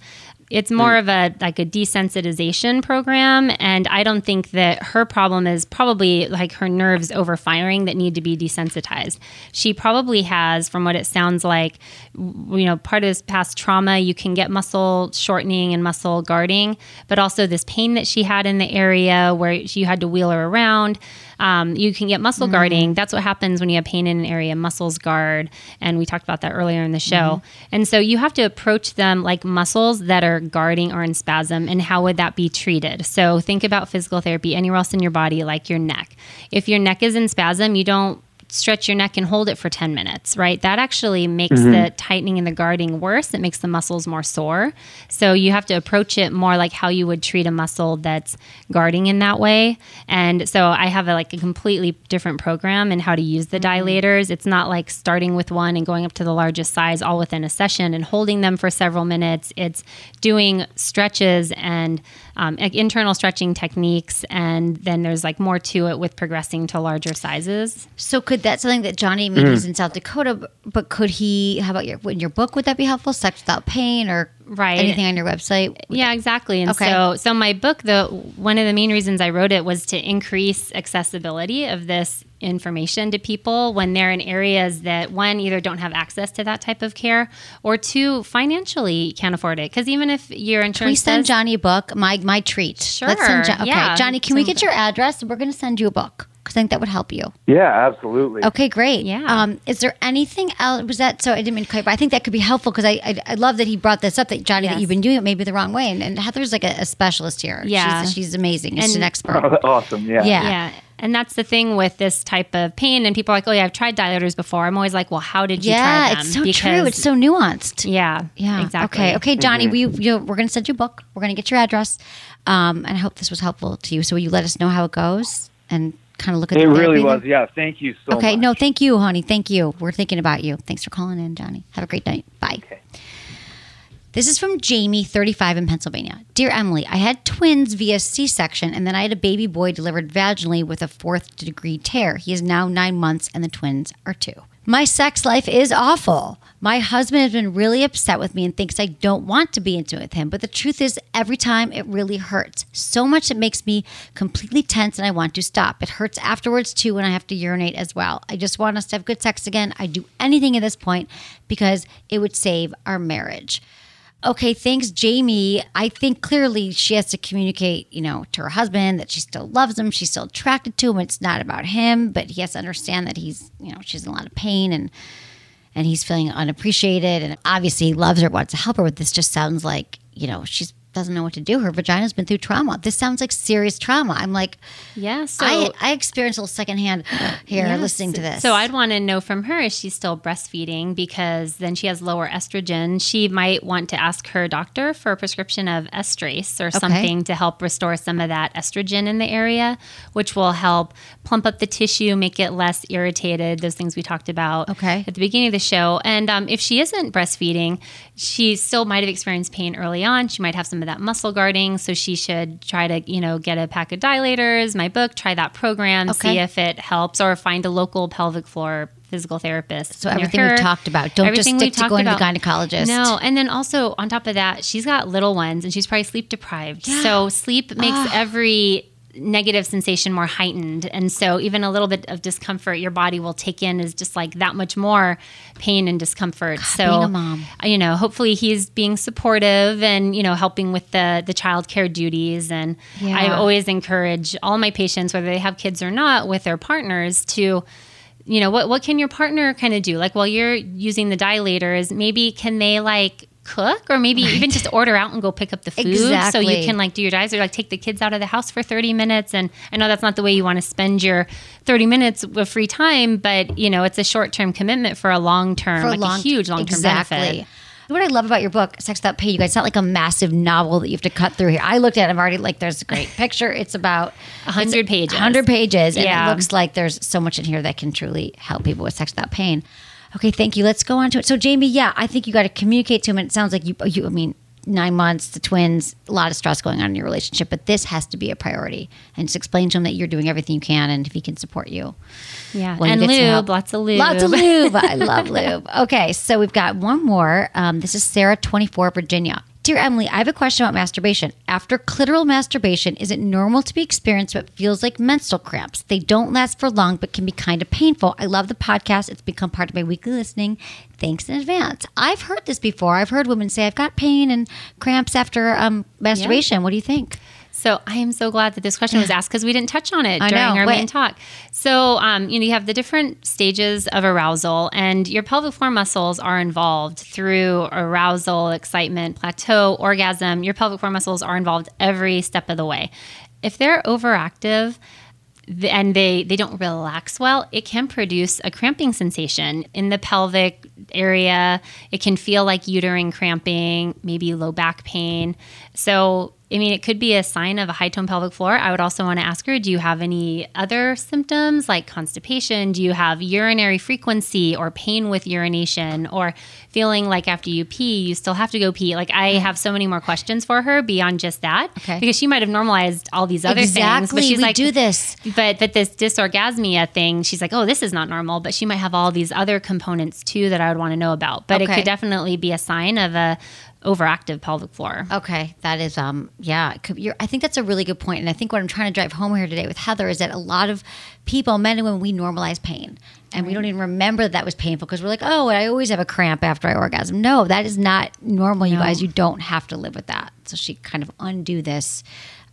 Speaker 3: It's more mm. of a like a desensitization program, and I don't think that her problem is probably like her nerves overfiring that need to be desensitized. She probably has, from what it sounds like, you know, part of this past trauma. You can get muscle shortening and muscle guarding, but also this pain that she had in the area where you had to wheel her around. Um, you can get muscle guarding. That's what happens when you have pain in an area. Muscles guard, and we talked about that earlier in the show. And so you have to approach them like muscles that are guarding or in spasm. And how would that be treated? So think about physical therapy anywhere else in your body, like your neck. If your neck is in spasm, you don't stretch your neck and hold it for 10 minutes, right? That actually makes
Speaker 5: Mhm.
Speaker 3: the tightening and the guarding worse. It makes the muscles more sore. So you have to approach it more like how you would treat a muscle that's guarding in that way. And so I have a, like a completely different program in how to use the dilators. It's not like starting with one and going up to the largest size all within a session and holding them for several minutes. It's doing stretches and um, internal stretching techniques. And then there's like more to it with progressing to larger sizes.
Speaker 1: So could that something that Johnny maybe
Speaker 3: Mhm.
Speaker 1: is in South Dakota, but could he? How about your in your book? Would that be helpful? Sex without pain, or
Speaker 3: right
Speaker 1: anything on your website?
Speaker 3: Yeah, exactly. And
Speaker 1: Okay.
Speaker 3: so, so my book, the one of the main reasons I wrote it was to increase accessibility of this information to people when they're in areas that one either don't have access to that type of care, or two financially can't afford it. Because even if your
Speaker 1: Can we
Speaker 3: insurance
Speaker 1: send
Speaker 3: says,
Speaker 1: Johnny a book? My my treat.
Speaker 3: Sure,
Speaker 1: Let's send Jo- okay,
Speaker 3: yeah.
Speaker 1: Johnny. Can we get your address? We're going to send you a book because I think that would help you.
Speaker 4: Yeah, absolutely.
Speaker 1: Okay, great. Yeah. Um, is there anything else? Was that so? I didn't mean to cut you, but I think that could be helpful because I, I I love that he brought this up. That Johnny, that you've been doing it maybe the wrong way, and, and Heather's like a, a specialist here.
Speaker 3: Yeah.
Speaker 1: she's, she's amazing. She's
Speaker 3: And-
Speaker 1: an expert. *laughs*
Speaker 4: awesome. Yeah.
Speaker 1: Yeah.
Speaker 3: Yeah. And that's the thing with this type of pain. And people are like, oh, yeah, I've tried dilators before. I'm always like, well, how did you try
Speaker 1: Yeah,
Speaker 3: them?
Speaker 1: it's so true. It's so nuanced.
Speaker 3: Yeah.
Speaker 1: Yeah.
Speaker 3: Exactly.
Speaker 1: Okay. Okay, Johnny.
Speaker 3: Mhm.
Speaker 1: We you we're going to send you a book. We're going to get your address, um, and I hope this was helpful to you. So will you let us know how it goes and kind of look at
Speaker 4: It
Speaker 1: the
Speaker 4: really was. Yeah. Thank you so
Speaker 1: okay.
Speaker 4: much.
Speaker 1: No, thank you, honey. Thank you. We're thinking about you. Thanks for calling in, Johnny. Have a great night. Bye. This is from Jamie, 35 in Pennsylvania. Dear Emily, I had twins via C section and then I had a baby boy delivered vaginally with a fourth degree tear. He is now nine months and the twins are two. My sex life is awful. My husband has been really upset with me and thinks I don't want to be intimate with him. But the truth is, every time it really hurts. So much it makes me completely tense and I want to stop. It hurts afterwards too when I have to urinate as well. I just want us to have good sex again. I'd do anything at this point because it would save our marriage. Okay, thanks, Jamie. I think clearly she has to communicate, you know, to her husband that she still loves him, she's still attracted to him. It's not about him, but he has to understand that he's, you know, she's in a lot of pain and and he's feeling unappreciated and obviously he loves her, wants to help her, but this just sounds like, you know, she's doesn't know what to do. Her vagina's been through trauma. This sounds like serious trauma. I'm like,
Speaker 3: yeah. So
Speaker 1: I, I experienced a little secondhand *gasps* here
Speaker 3: Yes.
Speaker 1: listening to this.
Speaker 3: So I'd want to know from her is she still breastfeeding because then she has lower estrogen. She might want to ask her doctor for a prescription of estrace or something to help restore some of that estrogen in the area, which will help plump up the tissue, make it less irritated. Those things we talked about
Speaker 1: Okay.
Speaker 3: at the beginning of the show. And um, if she isn't breastfeeding, she still might have experienced pain early on. She might have some of that muscle guarding. So she should try to, you know, get a pack of dilators, my book, try that program, see if it helps, or find a local pelvic floor physical therapist.
Speaker 1: So everything
Speaker 3: her.
Speaker 1: we've talked about. Don't just
Speaker 3: Everything
Speaker 1: stick to going to the
Speaker 3: about.
Speaker 1: gynecologist.
Speaker 3: No, and then also on top of that, she's got little ones and she's probably sleep deprived. So sleep makes
Speaker 1: Ah.
Speaker 3: every negative sensation more heightened and so even a little bit of discomfort your body will take in is just like that much more pain and discomfort so
Speaker 1: being a mom.
Speaker 3: Uh, you know hopefully he's being supportive and you know helping with the the child care duties and
Speaker 1: Yeah.
Speaker 3: i always encourage all my patients whether they have kids or not with their partners to you know what what can your partner kind of do like while you're using the dilators maybe can they like cook or maybe even just order out and go pick up the food so you can like do your dilator like take the kids out of the house for 30 minutes and i know that's not the way you want to spend your 30 minutes of free time but you know it's a short-term commitment for a long-term
Speaker 1: for
Speaker 3: like
Speaker 1: a long,
Speaker 3: a huge long-term
Speaker 1: exactly.
Speaker 3: benefit
Speaker 1: What I love about your book, Sex Without Pain, you guys, it's not like a massive novel that you have to cut through here. I looked at it, I'm already like, there's a great picture. It's about
Speaker 3: 100 pages
Speaker 1: 100 pages. And
Speaker 3: Yeah.
Speaker 1: it looks like there's so much in here that can truly help people with sex without pain. Okay, thank you. Let's go on to it. So, Jamie, yeah, I think you got to communicate to him. And it sounds like you, you, I mean, nine months, the twins, a lot of stress going on in your relationship, but this has to be a priority. And just explain to him that you're doing everything you can and if he can support you.
Speaker 3: yeah
Speaker 1: when
Speaker 3: and lube
Speaker 1: help.
Speaker 3: lots of lube
Speaker 1: Lots of lube. I love *laughs* lube. Okay, so we've got one more. Um, this is Sarah, 24, Virginia. Dear Emily, I have a question about masturbation. After clitoral masturbation, is it normal to be experienced what feels like menstrual cramps? They don't last for long, but can be kind of painful. I love the podcast. It's become part of my weekly listening. Thanks in advance. I've heard this before. I've heard women say, I've got pain and cramps after um, masturbation. What do you think?
Speaker 3: So I am so glad that this question was asked because we didn't touch on it
Speaker 1: I
Speaker 3: during
Speaker 1: know.
Speaker 3: our
Speaker 1: Wait.
Speaker 3: main talk. So um, you know you have the different stages of arousal, and your pelvic floor muscles are involved through arousal, excitement, plateau, orgasm. Your pelvic floor muscles are involved every step of the way. If they're overactive, and they they don't relax well, it can produce a cramping sensation in the pelvic area. It can feel like uterine cramping, maybe low back pain. So, I mean, it could be a sign of a high tone pelvic floor. I would also want to ask her, do you have any other symptoms like constipation? Do you have urinary frequency or pain with urination or feeling like after you pee, you still have to go pee? Like I have so many more questions for her beyond just that
Speaker 1: Okay.
Speaker 3: because she might have normalized all these other things,
Speaker 1: exactly.
Speaker 3: but she's
Speaker 1: we
Speaker 3: like,
Speaker 1: do this.
Speaker 3: but but this dysorgasmia thing, she's like, oh, this is not normal. But she might have all these other components too that I would want to know about. But it could definitely be a sign of a overactive pelvic floor.
Speaker 1: Okay, that is um yeah, I think that's a really good point, and I think what I'm trying to drive home here today with Heather is that a lot of people, men and women, we normalize pain, and we don't even remember that, that was painful because we're like, oh, I always have a cramp after I orgasm. No, that is not normal, you guys. You don't have to live with that. So she kind of undo this,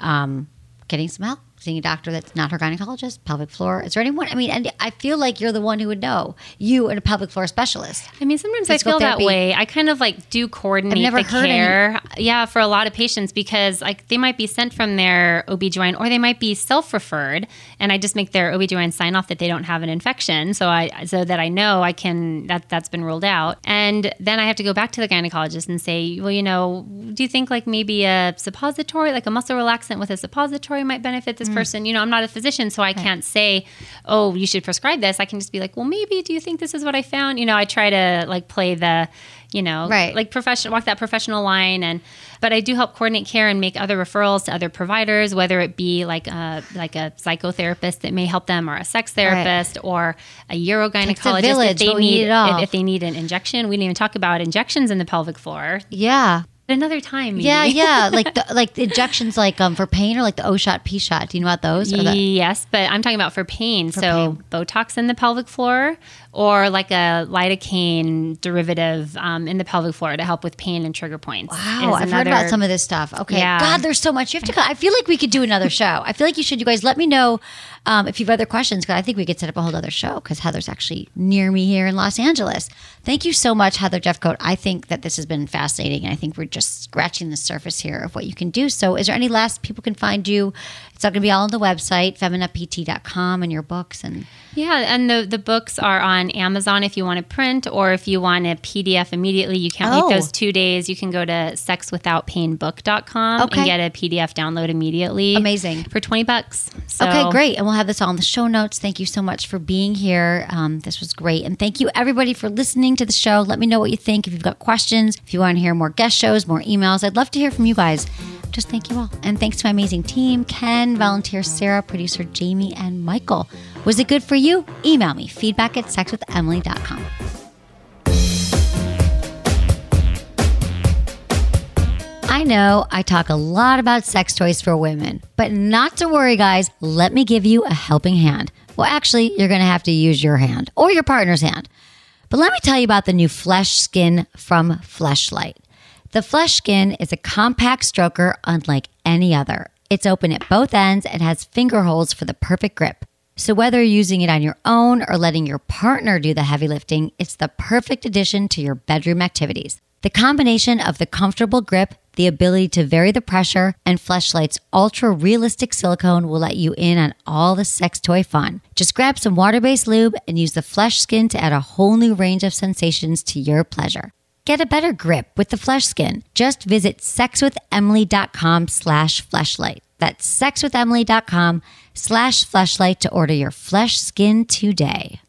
Speaker 1: um, getting some help. Seeing a doctor that's not her gynecologist, pelvic floor. Is there anyone? I mean, and I feel like you're the one who would know. You and a pelvic floor specialist.
Speaker 3: I mean, sometimes
Speaker 1: Physical
Speaker 3: I feel
Speaker 1: therapy.
Speaker 3: that way. I kind of like do coordinate
Speaker 1: I've never
Speaker 3: the
Speaker 1: heard any-
Speaker 3: care. Yeah, for a lot of patients because like they might be sent from their OB/GYN or they might be self-referred and I just make their OB/GYN sign off that they don't have an infection so I so that I know I can that that's been ruled out. And then I have to go back to the gynecologist and say, "Well, you know, do you think like maybe a suppository, like a muscle relaxant with a suppository might benefit this Mm. person, you know, I'm not a physician, so I can't say, oh, you should prescribe this. I can just be like, well, maybe do you think this is what I found? You know, I try to like play the, you know,
Speaker 1: Right.
Speaker 3: like professional, walk that professional line. And, but I do help coordinate care and make other referrals to other providers, whether it be like a, like a psychotherapist that may help them or a sex therapist or a urogynecologist A
Speaker 1: village,
Speaker 3: if they
Speaker 1: need
Speaker 3: need,
Speaker 1: it all.
Speaker 3: if, if they need an injection. We didn't even talk about injections in the pelvic floor.
Speaker 1: Yeah.
Speaker 3: Another time. Maybe.
Speaker 1: Yeah, yeah, *laughs* like the, like the injections, like um for pain or like the O shot, P shot. Do you know about those? The-
Speaker 3: Yes, but I'm talking about for pain. so Botox in the pelvic floor, or like a lidocaine derivative um, in the pelvic floor to help with pain and trigger points.
Speaker 1: Wow, I've heard about some of this stuff. Okay,
Speaker 3: Yeah.
Speaker 1: God, there's so much. You have to. I feel like we could do another show. I feel like you should. You guys, let me know um, if you have other questions because I think we could set up a whole other show because Heather's actually near me here in Los Angeles. Thank you so much, Heather Jeffcoat. I think that this has been fascinating, and I think we're just scratching the surface here of what you can do. So, is there any last people can find you? It's all going to be all on the website, feminapt.com, and your books and.
Speaker 3: Yeah, and the the books are on Amazon if you want to print, or if you want a PDF immediately. You can't
Speaker 1: Oh.
Speaker 3: wait those two days. You can go to sexwithoutpainbook.com
Speaker 1: Okay.
Speaker 3: and get a PDF download immediately.
Speaker 1: Amazing.
Speaker 3: for twenty bucks. So,
Speaker 1: Okay, great. And we'll have this all in the show notes. Thank you so much for being here. Um, this was great. And thank you, everybody, for listening to the show. Let me know what you think. If you've got questions, if you want to hear more guest shows, more emails, I'd love to hear from you guys. Just thank you all. And thanks to my amazing team Ken, volunteer Sarah, producer Jamie, and Michael. Was it good for you? Email me feedback at sexwithemily.com. I know I talk a lot about sex toys for women, but not to worry, guys. Let me give you a helping hand. Well, actually, you're going to have to use your hand or your partner's hand. But let me tell you about the new Flesh Skin from Fleshlight. The Flesh Skin is a compact stroker unlike any other. It's open at both ends and has finger holes for the perfect grip. So, whether you're using it on your own or letting your partner do the heavy lifting, it's the perfect addition to your bedroom activities. The combination of the comfortable grip, the ability to vary the pressure, and Fleshlight's ultra realistic silicone will let you in on all the sex toy fun. Just grab some water based lube and use the Flesh Skin to add a whole new range of sensations to your pleasure. Get a better grip with the Flesh Skin. Just visit sexwithemily.com slash fleshlight. That's sexwithemily.com slash fleshlight to order your Flesh Skin today.